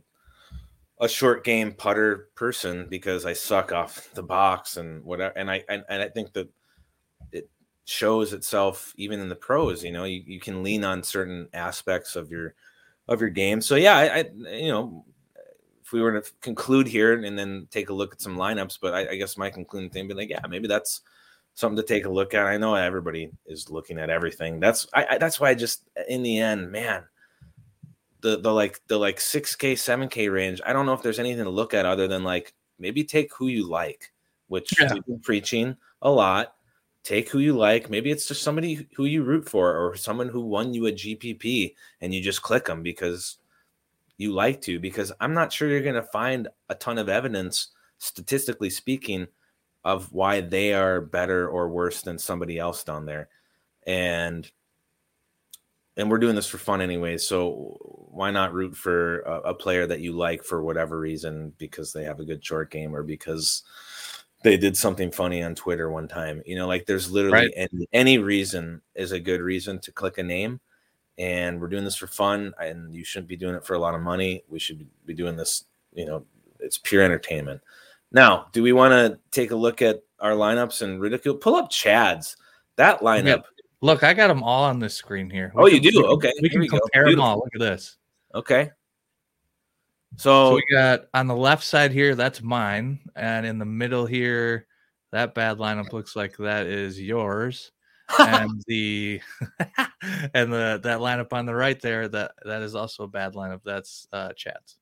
a short game putter person because I suck off the box and whatever. And I and, and I think that it shows itself even in the pros. You know, you, you can lean on certain aspects of your of your game. So yeah, I, I you know if we were to conclude here and then take a look at some lineups, but I, I guess my concluding thing be like, yeah, maybe that's something to take a look at. I know everybody is looking at everything. That's I, I that's why I just in the end, man, the the like the like 6k 7k range i don't know if there's anything to look at other than like maybe take who you like which yeah. we've been preaching a lot take who you like maybe it's just somebody who you root for or someone who won you a gpp and you just click them because you like to because i'm not sure you're going to find a ton of evidence statistically speaking of why they are better or worse than somebody else down there and and we're doing this for fun anyway. So why not root for a, a, player that you like for whatever reason because they have a good short game or because they did something funny on Twitter one time? You know, like there's literally right. any, any reason is a good reason to click a name. And we're doing this for fun, and you shouldn't be doing it for a lot of money. We should be doing this, you know, it's pure entertainment. Now, do we want to take a look at our lineups and ridicule? Pull up Chad's. That lineup Look, I got them all on this screen here. We oh, can, you do? okay. We can, we can compare them all. Look at this. Okay. So, so, we got on the left side here, that's mine. And in the middle here, that bad lineup looks like that is yours. and the and the that lineup on the right there, that that is also a bad lineup. That's uh Chad's.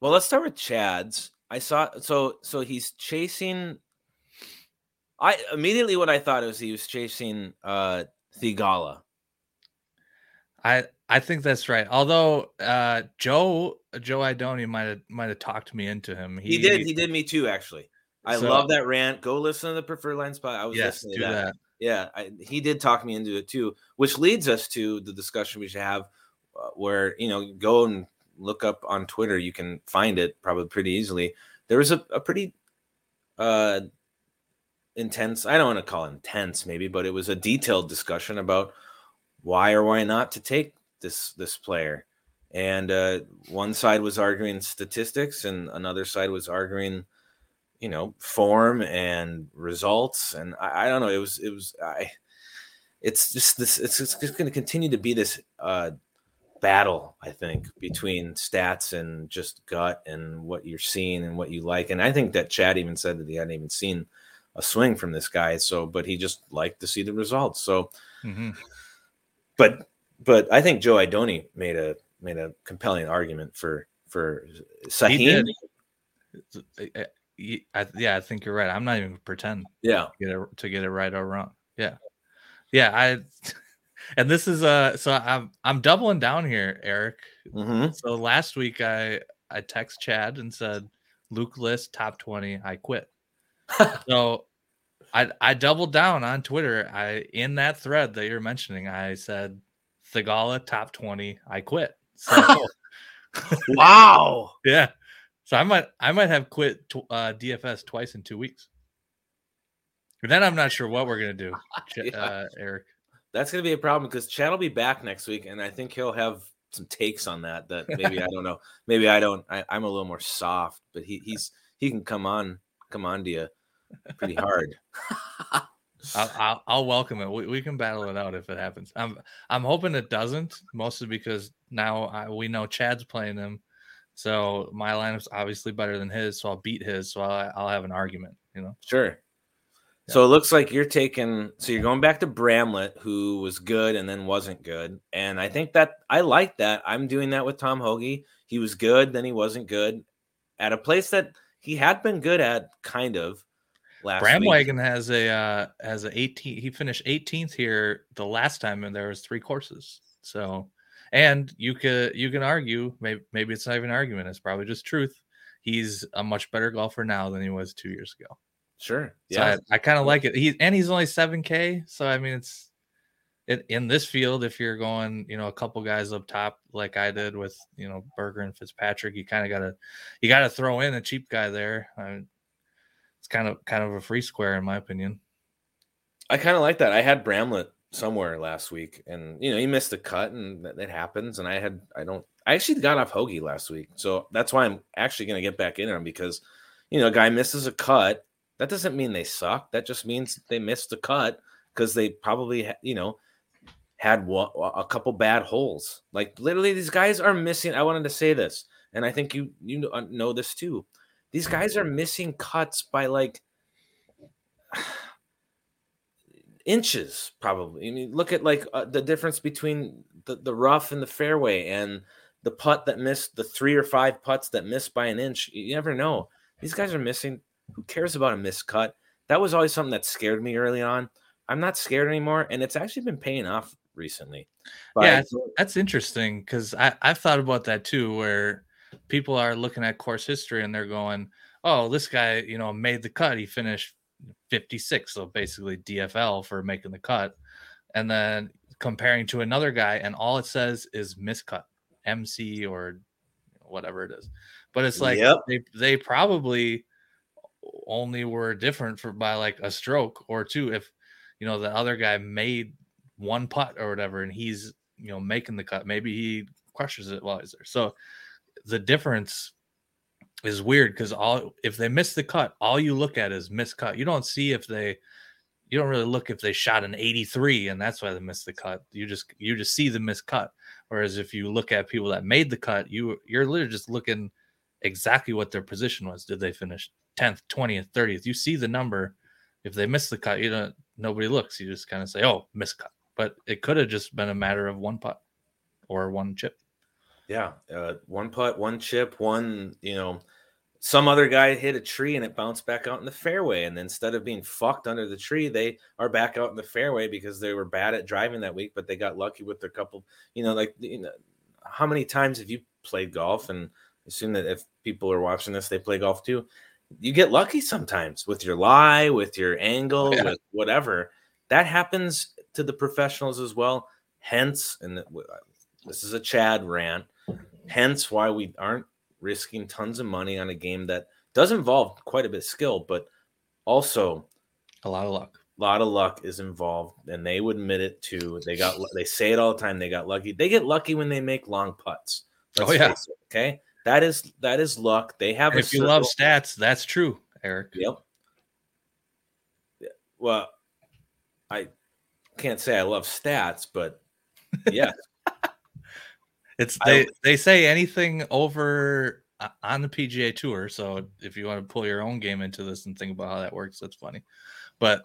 Well, let's start with Chad's. I saw so so he's chasing I immediately what I thought was he was chasing uh Theegala. I I think that's right. Although uh Joe Joe Idoni might have might have talked me into him. He, he did. He did me too. Actually, I so, love that rant. Go listen to the preferred line spot. I was yes, listening to that. that. Yeah, I, he did talk me into it too, which leads us to the discussion we should have, uh, where you know go and look up on Twitter. You can find it probably pretty easily. There was a, a pretty uh intense. I don't want to call it intense, maybe, but it was a detailed discussion about why or why not to take this this player. And uh, one side was arguing statistics, and another side was arguing, you know, form and results. And I, I don't know. It was it was I. It's just this. It's, it's just going to continue to be this uh, battle, I think, between stats and just gut and what you're seeing and what you like. And I think that Chad even said that he hadn't even seen a swing from this guy. So, but he just liked to see the results. So, mm-hmm. but but I think Joe Idoni made a made a compelling argument for for Sahith. I, yeah, I think you're right. I'm not even pretend. Yeah, to get it to get it right or wrong. Yeah, yeah. I and this is uh so I'm I'm doubling down here, Eric. Mm-hmm. So last week I I text Chad and said Luke List top twenty. I quit. so I I doubled down on Twitter. I in that thread that you're mentioning, I said Theegala top 20. I quit. So, wow. yeah. So I might I might have quit uh, DFS twice in two weeks. And then I'm not sure what we're gonna do, yeah. uh, Eric. That's gonna be a problem because Chad will be back next week, and I think he'll have some takes on that. That maybe I don't know. Maybe I don't. I, am a little more soft, but he he's he can come on come on to you pretty hard. I'll, I'll, I'll, welcome it. We, we can battle it out if it happens. I'm I'm hoping it doesn't, mostly because now I, we know Chad's playing him, so my lineup's obviously better than his. So I'll beat his. So I'll, I'll have an argument. You know. Sure. Yeah. So it looks like you're taking. So you're going back to Bramlett, who was good and then wasn't good, and I think that I like that. I'm doing that with Tom Hoge. He was good, then he wasn't good, at a place that he had been good at, kind of last Bramwagen week. has a uh, has a 18. He finished 18th here the last time, and there was three courses. So, and you could you can argue maybe maybe it's not even an argument. It's probably just truth. He's a much better golfer now than he was two years ago. Sure. Yeah. So I, I kind of like it. He and he's only 7K. So I mean, it's it, in this field. If you're going, you know, a couple guys up top like I did with you know Berger and Fitzpatrick, you kind of gotta you gotta throw in a cheap guy there. I mean, it's kind of kind of a free square in my opinion. I kind of like that. I had Bramlett somewhere last week, and you know he missed a cut, and that, that, happens. And I had I don't I actually got off Hoge last week, so that's why I'm actually going to get back in on because you know a guy misses a cut. That doesn't mean they suck. That just means they missed a cut because they probably you know had a couple bad holes. Like literally, these guys are missing. I wanted to say this, and I think you you uh, know this too. These guys are missing cuts by like inches, probably. I mean, look at like uh, the difference between the, the rough and the fairway and the putt that missed the three or five putts that missed by an inch. You never know. These guys are missing. Who cares about a missed cut? That was always something that scared me early on. I'm not scared anymore, and it's actually been paying off recently. But yeah, that's interesting because I I've thought about that too, where people are looking at course history and they're going, "Oh, this guy, you know, made the cut. He finished 56, so basically DFL for making the cut." And then comparing to another guy, and all it says is miscut, MC or whatever it is. But it's like yep. they they probably only were different for by like a stroke or two. If you know the other guy made one putt or whatever, and he's you know making the cut, maybe he crushes it while he's there. So the difference is weird because all if they miss the cut, all you look at is miss cut. You don't see if they you don't really look if they shot an 83 and that's why they missed the cut. You just you just see the missed cut. Whereas if you look at people that made the cut, you you're literally just looking exactly what their position was. Did they finish 10th, 20th, 30th? You see the number. If they miss the cut, you don't nobody looks. You just kind of say, "Oh, miss cut." But it could have just been a matter of one putt or one chip. Yeah, uh, one putt, one chip, one. You know, some other guy hit a tree and it bounced back out in the fairway, and instead of being fucked under the tree, they are back out in the fairway because they were bad at driving that week, but they got lucky with their couple. You know, like you know, how many times have you played golf? And assume that if people are watching this, they play golf too. You get lucky sometimes with your lie, with your angle, yeah. with whatever. That happens to the professionals as well. Hence, and this is a Chad rant Hence why we aren't risking tons of money on a game that does involve quite a bit of skill, but also a lot of luck. A lot of luck is involved, and they would admit it too. They got they say it all the time. They got lucky. They get lucky when they make long putts. Oh, Let's oh yeah. It, okay. That is that is luck. They have. if you love stats, that's true, Eric. Yep. Yeah. Well, I can't say I love stats, but yes, it's they they say anything over uh, on the PGA Tour. So if you want to pull your own game into this and think about how that works, that's funny. But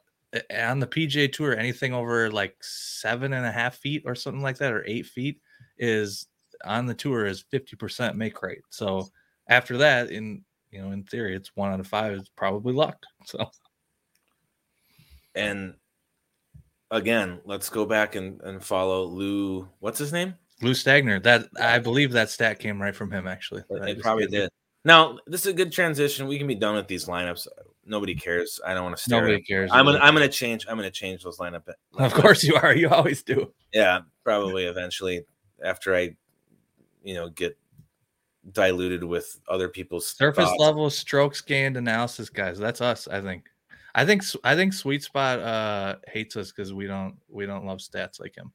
on the PGA Tour, anything over like seven and a half feet or something like that, or eight feet, is on the tour is fifty percent make rate. So after that, in you know, in theory, it's one out of five is probably luck. So and again, let's go back and, and follow Lou. What's his name? Lou Stagner. That I believe that stat came right from him. Actually, it probably did. Now this is a good transition. We can be done with these lineups. Nobody cares. I don't want to stare. Nobody cares. I'm gonna I'm gonna change. I'm gonna change those lineup. Of course you are. You always do. Yeah, probably eventually after I, you know, get diluted with other people's surface thoughts. level strokes gained analysis guys. That's us. I think. I think I think Sweet Spot uh hates us because we don't we don't love stats like him.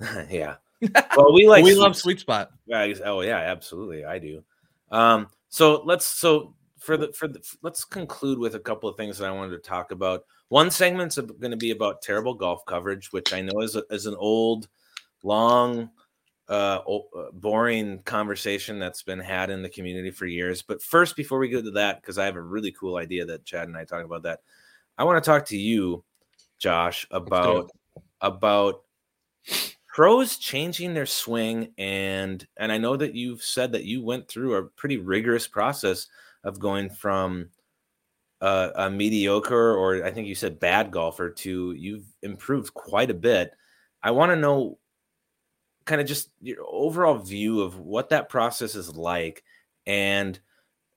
yeah, well, we like we sweet, love sweet spot. Guys, oh yeah, absolutely, I do. Um, so let's so for the for the let's conclude with a couple of things that I wanted to talk about. One segment's going to be about terrible golf coverage, which I know is a, is an old, long, uh, uh, boring conversation that's been had in the community for years. But first, before we go to that, because I have a really cool idea that Chad and I talk about that, I want to talk to you, Josh, about about pros changing their swing and and I know that you've said that you went through a pretty rigorous process of going from uh, a mediocre or I think you said bad golfer to you've improved quite a bit. I want to know kind of just your overall view of what that process is like and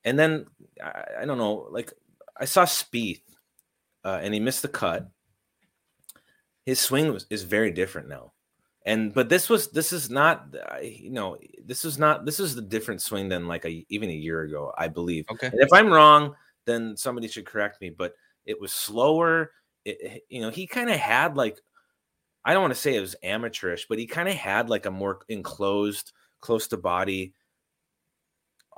and then I, I don't know like I saw Spieth uh, and he missed the cut. His swing was, is very different now and but this was this is not you know this is not this is the different swing than like a even a year ago i believe. Okay. And if i'm wrong then somebody should correct me but it was slower. It, you know he kind of had like i don't want to say it was amateurish but he kind of had like a more enclosed close to body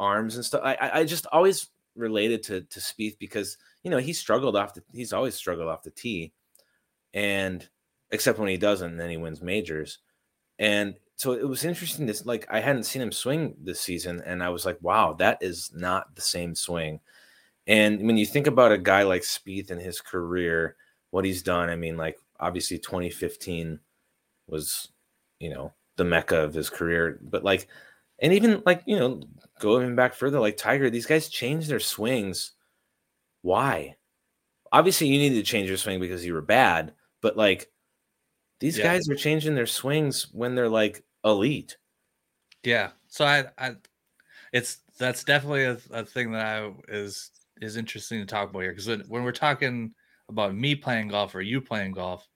arms and stuff. I i just always related to to Spieth because you know he struggled off the he's always struggled off the tee. And except when he doesn't, and then he wins majors. And so it was interesting. This like I hadn't seen him swing this season, and I was like, wow, that is not the same swing. And when you think about a guy like Spieth and his career, what he's done, I mean, like obviously 2015 was, you know, the mecca of his career, but like, and even like you know, going back further, like Tiger, these guys change their swings. Why? Obviously, you needed to change your swing because you were bad, but like these yeah. guys are changing their swings when they're like elite. Yeah. So I, I it's that's definitely a, a thing that I is is interesting to talk about here because when, when we're talking about me playing golf or you playing golf,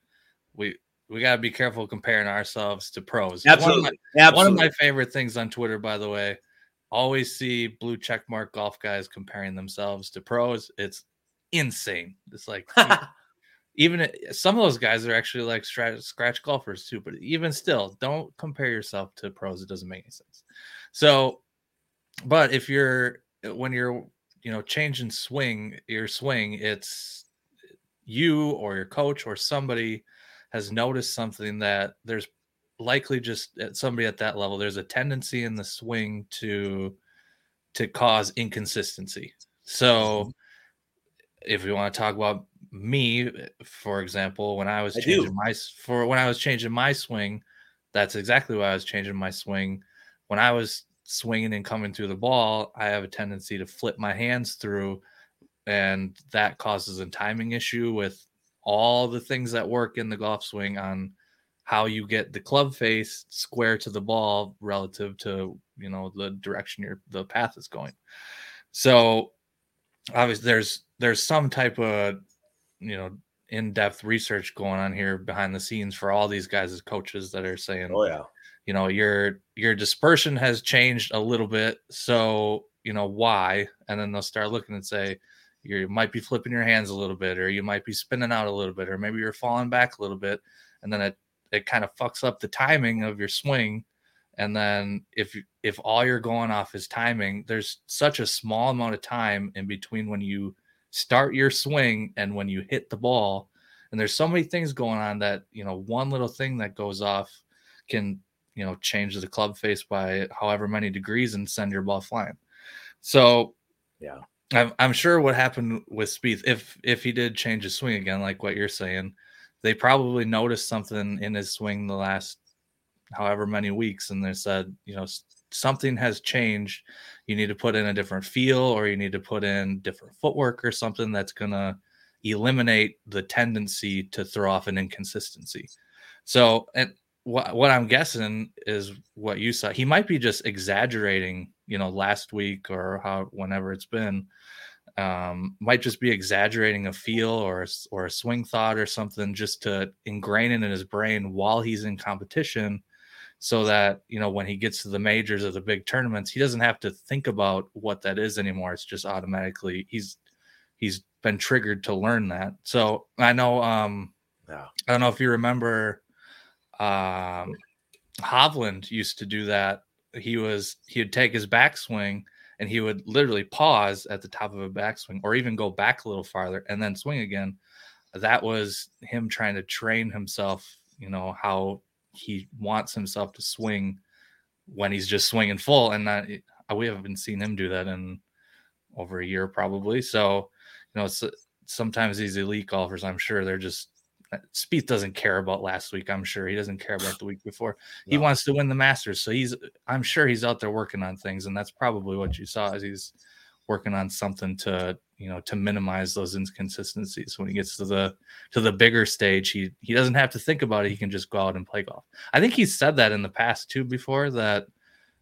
we we got to be careful comparing ourselves to pros. Absolutely. One of, my, Absolutely. one of my favorite things on Twitter, by the way, always see blue checkmark golf guys comparing themselves to pros. It's insane. It's like even some of those guys are actually like scratch, golfers too. But even still, don't compare yourself to pros. It doesn't make any sense. So, but if you're when you're you know changing swing your swing, it's you or your coach or somebody has noticed something that there's likely just somebody at that level there's a tendency in the swing to to cause inconsistency so mm-hmm. if we want to talk about me, for example, when I was I changing do. my for when I was changing my swing, that's exactly why I was changing my swing. When I was swinging and coming through the ball, I have a tendency to flip my hands through, and that causes a timing issue with all the things that work in the golf swing on how you get the club face square to the ball relative to you know the direction your the path is going. So obviously there's there's some type of you know in-depth research going on here behind the scenes for all these guys as coaches that are saying oh yeah. you know your your dispersion has changed a little bit so you know why? And then they'll start looking and say you might be flipping your hands a little bit or you might be spinning out a little bit or maybe you're falling back a little bit. And then it it kind of fucks up the timing of your swing. And then if if all you're going off is timing there's such a small amount of time in between when you start your swing and when you hit the ball and there's so many things going on that you know one little thing that goes off can you know change the club face by however many degrees and send your ball flying. So yeah. I'm, I'm sure what happened with Spieth if if he did change his swing again like what you're saying they probably noticed something in his swing the last however many weeks and they said you know something has changed you need to put in a different feel or you need to put in different footwork or something that's going to eliminate the tendency to throw off an inconsistency. So and what, what i'm guessing is what you saw he might be just exaggerating you know last week or how whenever it's been um, might just be exaggerating a feel or or a swing thought or something just to ingrain it in his brain while he's in competition so that you know when he gets to the majors or the big tournaments he doesn't have to think about what that is anymore. It's just automatically he's he's been triggered to learn that. So i know um yeah. i don't know if you remember um hovland used to do that. He was he would take his backswing and he would literally pause at the top of a backswing or even go back a little farther and then swing again. That was him trying to train himself you know how he wants himself to swing when he's just swinging full, and that we haven't seen him do that in over a year probably. So you know, sometimes these elite golfers, I'm sure they're just uh, Spieth doesn't care about last week. I'm sure he doesn't care about the week before. No. He wants to win the Masters, so he's. I'm sure he's out there working on things, and that's probably what you saw as he's working on something to you know to minimize those inconsistencies. When he gets to the to the bigger stage he he doesn't have to think about it. He can just go out and play golf. I think he said that in the past too before that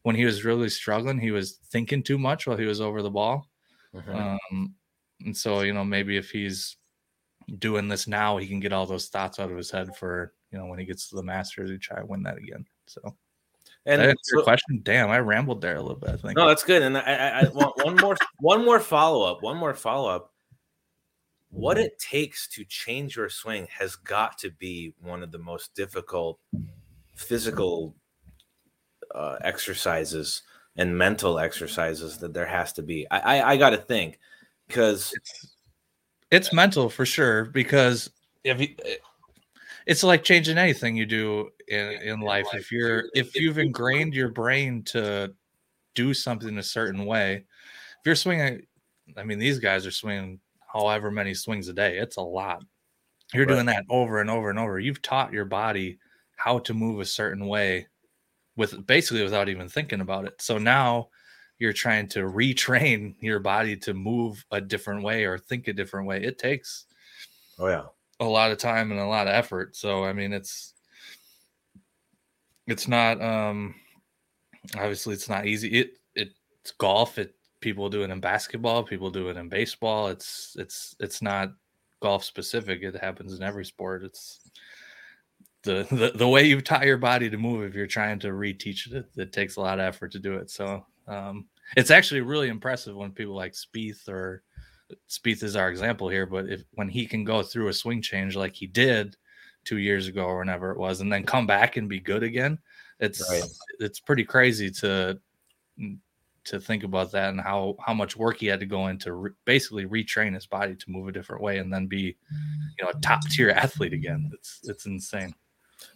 when he was really struggling he was thinking too much while he was over the ball. Mm-hmm. um, and so you know maybe if he's doing this now he can get all those thoughts out of his head for you know when he gets to the masters he try to win that again. So and that's so, your question. Damn, I rambled there a little bit. I think. No, that's good. And I, I, I want one more, one more follow up. One more follow up. What it takes to change your swing has got to be one of the most difficult physical uh, exercises and mental exercises that there has to be. I, I, I got to think because it's, it's mental for sure. Because if you, it's like changing anything you do in, in life. If you're if you've ingrained your brain to do something a certain way, if you're swinging, I mean, these guys are swinging however many swings a day. It's a lot. You're right. doing that over and over and over. You've taught your body how to move a certain way with basically without even thinking about it. So now you're trying to retrain your body to move a different way or think a different way. It takes oh yeah a lot of time and a lot of effort. So I mean, it's it's not um obviously it's not easy. It, it it's golf. It people do it in basketball. People do it in baseball. It's it's it's not golf specific. It happens in every sport. It's the, the the way you tie your body to move if you're trying to reteach it, it takes a lot of effort to do it. So um, it's actually really impressive when people like Spieth or Spieth is our example here, but if when he can go through a swing change like he did two years ago or whenever it was, and then come back and be good again, it's right. it's pretty crazy to to think about that and how how much work he had to go into re- basically retrain his body to move a different way and then be you know a top tier athlete again. It's it's insane.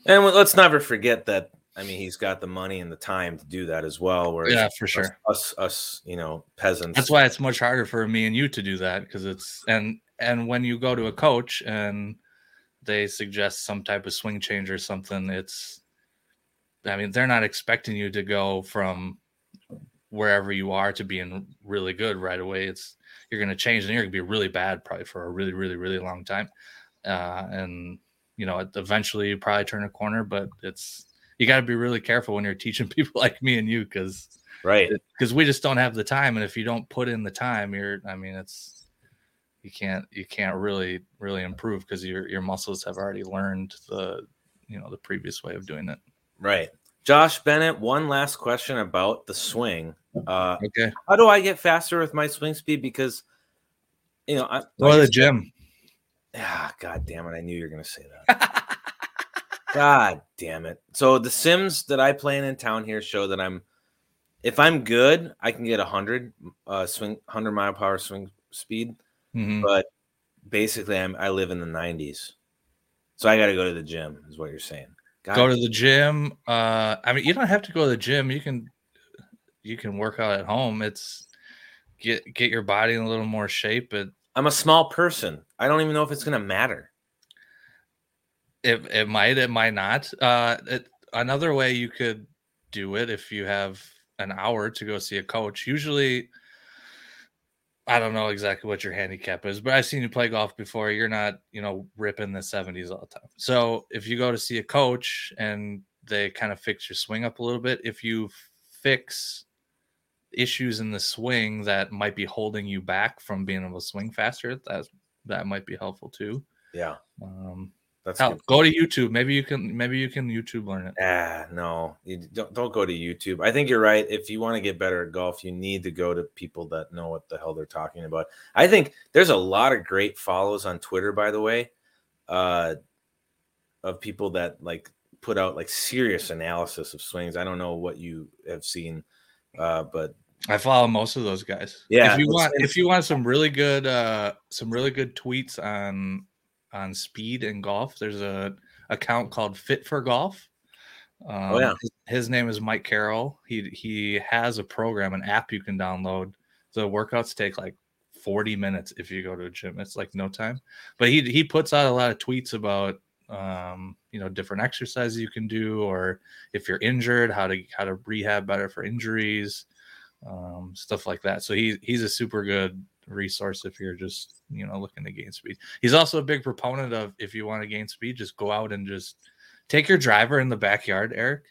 And let's never forget that I mean, he's got the money and the time to do that as well. Whereas yeah, for sure. Us, us, you know, peasants. That's why it's much harder for me and you to do that because it's and and when you go to a coach and they suggest some type of swing change or something, it's. I mean, they're not expecting you to go from wherever you are to being really good right away. It's you're going to change and you're going to be really bad probably for a really, really, really long time. Uh, and you know, eventually you probably turn a corner, but it's you got to be really careful when you're teaching people like me and you because right. because we just don't have the time and if you don't put in the time you're i mean it's you can't you can't really really improve because your your muscles have already learned the you know the previous way of doing it. Right. Josh bennett one last question about the swing. Uh okay. how do i get faster with my swing speed? Because you know i go to the gym. Ah god damn it i knew you were gonna say that God damn it. So the sims that I play in in town here show that I'm if I'm good, I can get a hundred uh swing hundred mile per hour swing speed. Mm-hmm. But basically I'm I live in the nineties. So I gotta go to the gym, is what you're saying. God. Go to the gym. Uh I mean you don't have to go to the gym. You can you can work out at home. It's get get your body in a little more shape. But I'm a small person. I don't even know if it's gonna matter. It it might, it might not. Uh, it, another way you could do it if you have an hour to go see a coach. Usually, I don't know exactly what your handicap is, but I've seen you play golf before. You're not, you know, ripping the 70s all the time. So if you go to see a coach and they kind of fix your swing up a little bit, if you fix issues in the swing that might be holding you back from being able to swing faster, that that might be helpful too. Yeah. Um, that's Hell, go to YouTube. Maybe you can maybe you can YouTube learn it. Ah, no. You don't don't go to YouTube. I think you're right. If you want to get better at golf, you need to go to people that know what the hell they're talking about. I think there's a lot of great follows on Twitter, by the way, uh, of people that like put out like serious analysis of swings. I don't know what you have seen, uh, but I follow most of those guys. Yeah. If you want, if you want some really good, uh, some really good tweets on on speed and golf. There's a account called Fit for Golf. Um, oh yeah, his, his, name is Mike Carroll. He he has a program, an app you can download. The workouts take like 40 minutes if you go to a gym. It's like no time. But he he puts out a lot of tweets about um, you know different exercises you can do, or if you're injured, how to how to rehab better for injuries. um, stuff like that. So he he's a super good resource if you're just you know looking to gain speed. He's also a big proponent of if you want to gain speed, just go out and just take your driver in the backyard, Eric,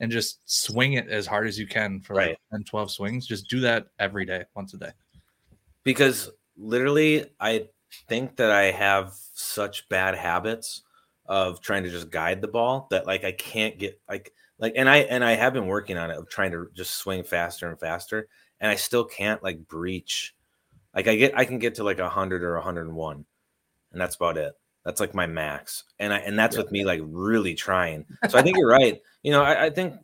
and just swing it as hard as you can for right. like 10, 12 swings. Just do that every day, once a day. Because literally, I think that I have such bad habits of trying to just guide the ball that like I can't get like like and I and I have been working on it of trying to just swing faster and faster and I still can't like breach like I get I can get to like 100 or 101 and that's about it. That's like my max. And I and that's yeah. with me like really trying. So I think you're right. You know, I, I think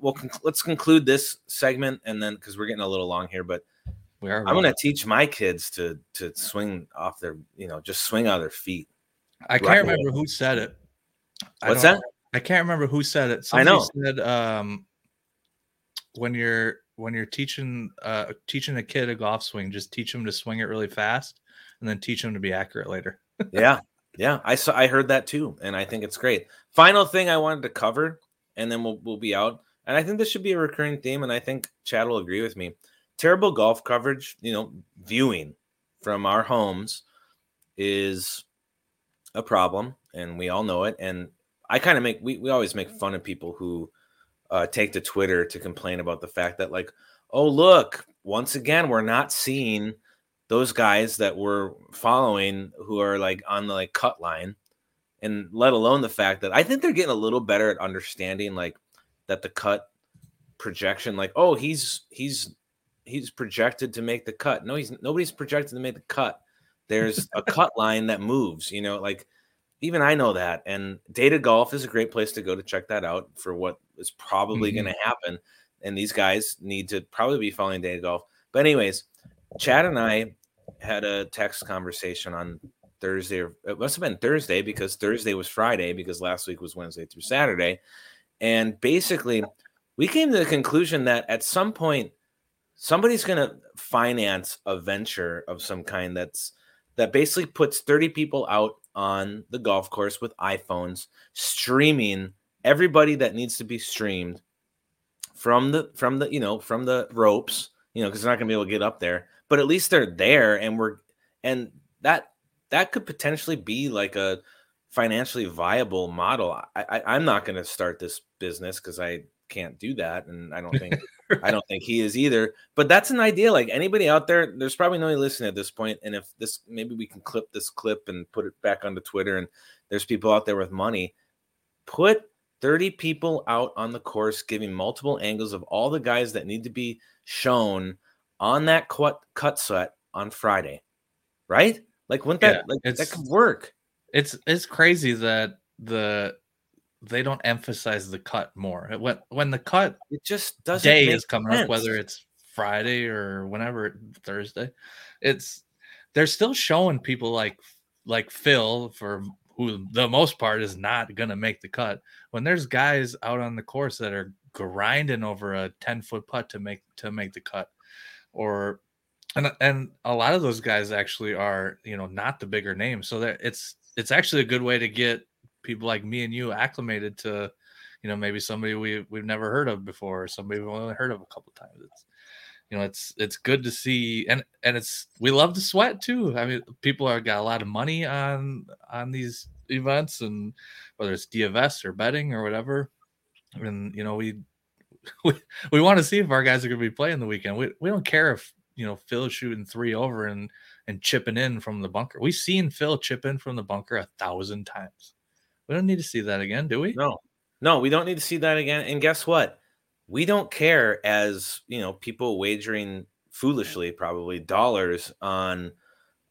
well conc- let's conclude this segment and then cuz we're getting a little long here but we are I'm going to teach my kids to to swing off their, you know, just swing out their feet. I can't right remember who said it. What's that? I can't remember who said it. Somebody I know. Said um, when you're when you're teaching uh, teaching a kid a golf swing, just teach them to swing it really fast, and then teach them to be accurate later. yeah, yeah, I saw I heard that too, and I think it's great. Final thing I wanted to cover, and then we'll we'll be out. And I think this should be a recurring theme, and I think Chad will agree with me. Terrible golf coverage, you know, viewing from our homes is a problem, and we all know it. And I kind of make we, we always make fun of people who uh, take to Twitter to complain about the fact that like, oh look, once again we're not seeing those guys that we're following who are like on the like cut line, and let alone the fact that I think they're getting a little better at understanding like that the cut projection, like oh he's he's he's projected to make the cut. No, he's nobody's projected to make the cut. There's a cut line that moves, you know, like even I know that. And Data Golf is a great place to go to check that out for what is probably mm-hmm. going to happen. And these guys need to probably be following Data Golf. But, anyways, Chad and I had a text conversation on Thursday. It must have been Thursday because Thursday was Friday because last week was Wednesday through Saturday. And basically, we came to the conclusion that at some point, somebody's going to finance a venture of some kind that's that basically puts 30 people out on the golf course with iPhones, streaming everybody that needs to be streamed from the from the you know from the ropes, you know, because they're not gonna be able to get up there, but at least they're there, and we're and that that could potentially be like a financially viable model. I, I I'm not gonna start this business because I can't do that, and I don't think I don't think he is either. But that's an idea. Like anybody out there, there's probably nobody listening at this point. And if this, maybe we can clip this clip and put it back onto Twitter. And there's people out there with money. Put 30 people out on the course, giving multiple angles of all the guys that need to be shown on that cut cut set on Friday, right? Like, wouldn't that yeah, like that could work? It's it's crazy that the they don't emphasize the cut more. When when the cut it just doesn't day is coming sense. up, whether it's Friday or whenever Thursday, it's they're still showing people like like Phil for who the most part is not gonna make the cut. When there's guys out on the course that are grinding over a 10 foot putt to make to make the cut, or and and a lot of those guys actually are you know not the bigger names, so that it's it's actually a good way to get people like me and you acclimated to, you know, maybe somebody we we've never heard of before, or somebody we've only heard of a couple times. It's you know, it's it's good to see, and and it's we love to sweat too. I mean, people are got a lot of money on on these events, and whether it's DFS or betting or whatever, and you know, we we, we want to see if our guys are going to be playing the weekend. We we don't care if you know Phil shooting three over and and chipping in from the bunker. We've seen Phil chip in from the bunker a thousand times. We don't need to see that again, do we? No, no, we don't need to see that again. And guess what? We don't care as you know people wagering foolishly, probably dollars on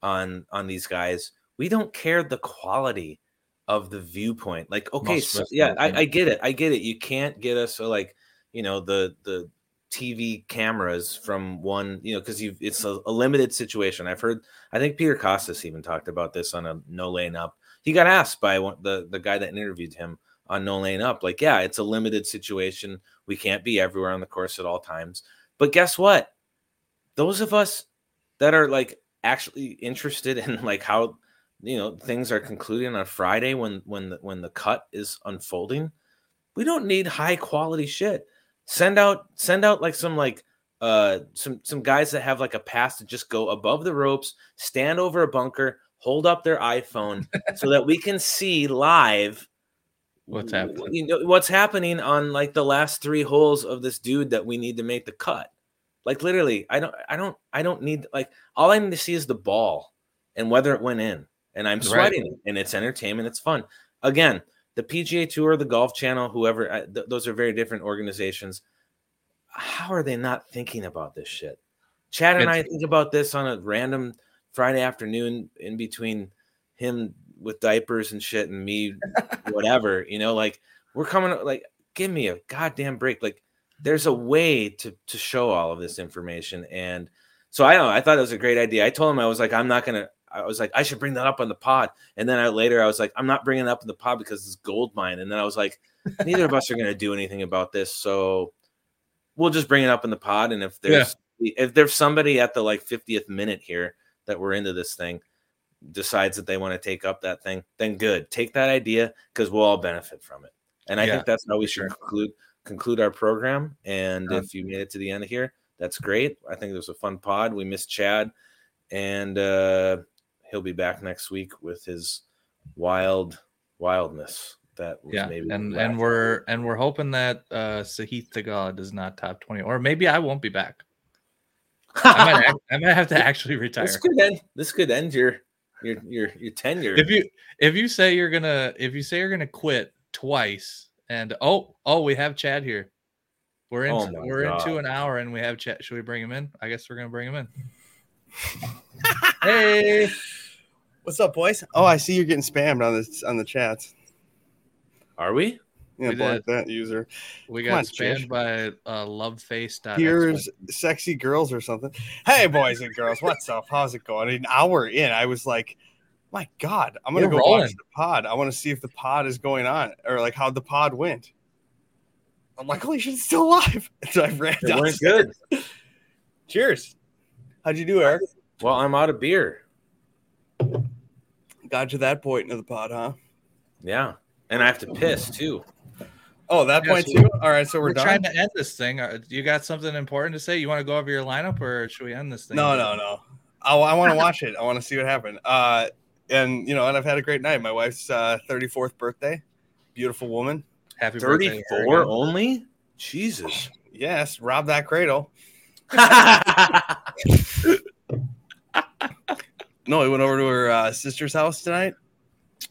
on on these guys. We don't care the quality of the viewpoint. Like, okay, so, yeah, I, I, get it. I get it. You can't get us so like you know the the TV cameras from one, you know, because you it's a, a, limited situation. I've heard. I think Peter Kostis even talked about this on a No Laying Up he got asked by one, the the guy that interviewed him on No Laying Up, like, yeah, it's a limited situation. We can't be everywhere on the course at all times. But guess what? Those of us that are like actually interested in like how you know things are concluding on Friday when when the, when the cut is unfolding, we don't need high quality shit. Send out send out like some like uh, some some guys that have like a pass to just go above the ropes, stand over a bunker, hold up their iPhone so that we can see live what's happening. You know what's happening on like the last three holes of this dude that we need to make the cut. Like literally, I don't, I don't, I don't need like all I need to see is the ball and whether it went in, and I'm sweating, right. and it's entertainment, it's fun. Again, the PGA Tour, the Golf Channel, whoever, I, th- those are very different organizations. How are they not thinking about this shit? Chad and it's, I think about this on a random Friday afternoon in between him with diapers and shit and me whatever you know like we're coming like give me a goddamn break. Like there's a way to to show all of this information. And so i don't know i thought it was a great idea. I told him i was like i'm not gonna i was like i should bring that up on the pod. And then I, later i was like i'm not bringing it up in the pod because it's gold mine. And then i was like neither of us are gonna do anything about this. So we'll just bring it up in the pod. And if there's yeah. if there's somebody at the like 50th minute here that we're into this thing decides that they want to take up that thing, then good. Take that idea because we'll all benefit from it. And I yeah, think that's how we should sure. conclude conclude our program. And if you made it to the end here, that's great. I think it was a fun pod. We missed Chad, and uh, he'll be back next week with his wild wildness. That yeah, and and we're and we're hoping that uh Sahith Theegala does not top twenty, or maybe I won't be back. I might, I might have to actually retire. This could end. This could end your your your your tenure. If you if you say you're gonna if you say you're gonna quit twice, and oh oh we have Chad here. We're in oh we're God. into an hour and we have Chad. Should we bring him in? I guess we're gonna bring him in. hey, what's up, boys? Oh, I see you're getting spammed on this on the chats. Are we? Yeah, block that user. We got on, spammed by uh, loveface. Here's sexy girls or something. Hey, boys and girls, what's up? How's it going? An hour in, I was like, my God, I'm gonna We're go rolling. watch the pod. I want to see if the pod is going on or like how the pod went. I'm like, holy shit, it's still alive. So I ran it went good. Cheers. How'd you do, Eric? Well, I'm out of beer. Got to that point in the pod, huh? Yeah. And I have to piss too. Oh, that yeah, point so too. All right, so we're, we're trying to end this thing. Uh, you got something important to say? You want to go over your lineup, or should we end this thing? No, no, no. I, I want to watch it. I want to see what happened. Uh, and you know, and I've had a great night. My wife's uh, 34th birthday. Beautiful woman. Happy 34 only. Jesus. Yes, rob that cradle. no, we went over to her uh, sister's house tonight,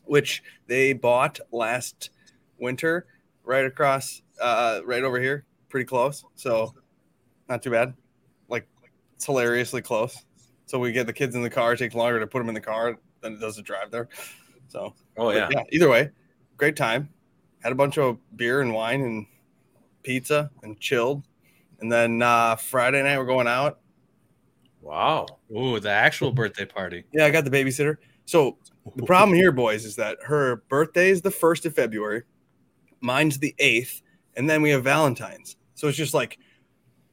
which they bought last winter right across, uh, right over here, pretty close. So not too bad. Like it's hilariously close. So we get the kids in the car. It takes longer to put them in the car than it does to drive there. So oh yeah, yeah. Either way, great time. Had a bunch of beer and wine and pizza and chilled. And then uh, Friday night we're going out. Wow. Ooh, the actual birthday party. Yeah, I got the babysitter. So the problem here, boys, is that her birthday is the first of February. Mine's the eighth, and then we have Valentine's. So it's just like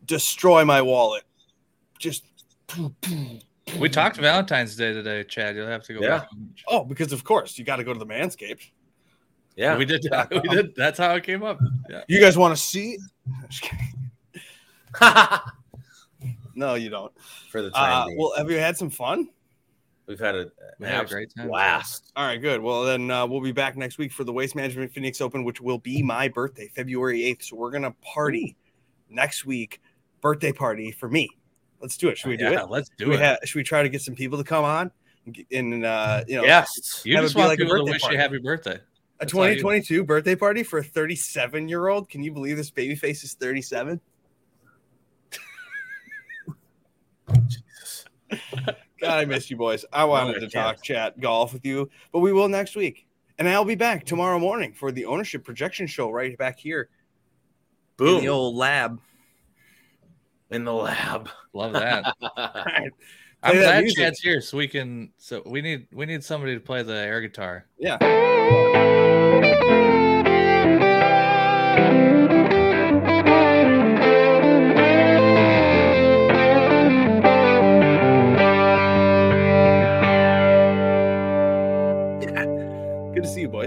destroy my wallet. Just we talked Valentine's Day today, Chad. You'll have to go yeah. back. Oh, because of course you got to go to the Manscaped. Yeah, we did. We did. That's how it came up. Yeah. You guys want to see? no, you don't. For the time. Uh, well, have you had some fun? We've had a, we had a great time. Blast. All right, good. Well, then uh, we'll be back next week for the Waste Management Phoenix Open, which will be my birthday, February 8th. So we're going to party next week, birthday party for me. Let's do it. Should we do yeah, it? Let's do should it. We ha- should we try to get some people to come on? And, uh, you know, yes, you just want like people to wish party. you happy birthday. That's a 2022 birthday party for a 37 year old. Can you believe this baby face is 37? Jesus. God, I missed you, boys. I wanted to talk, chat, golf with you, but we will next week. And I'll be back tomorrow morning for the ownership projection show right back here. Boom. In the old lab. In the lab. Love that. right. I'm glad music. Chad's here so we can so we need we need somebody to play the air guitar. Yeah. to see you, boys.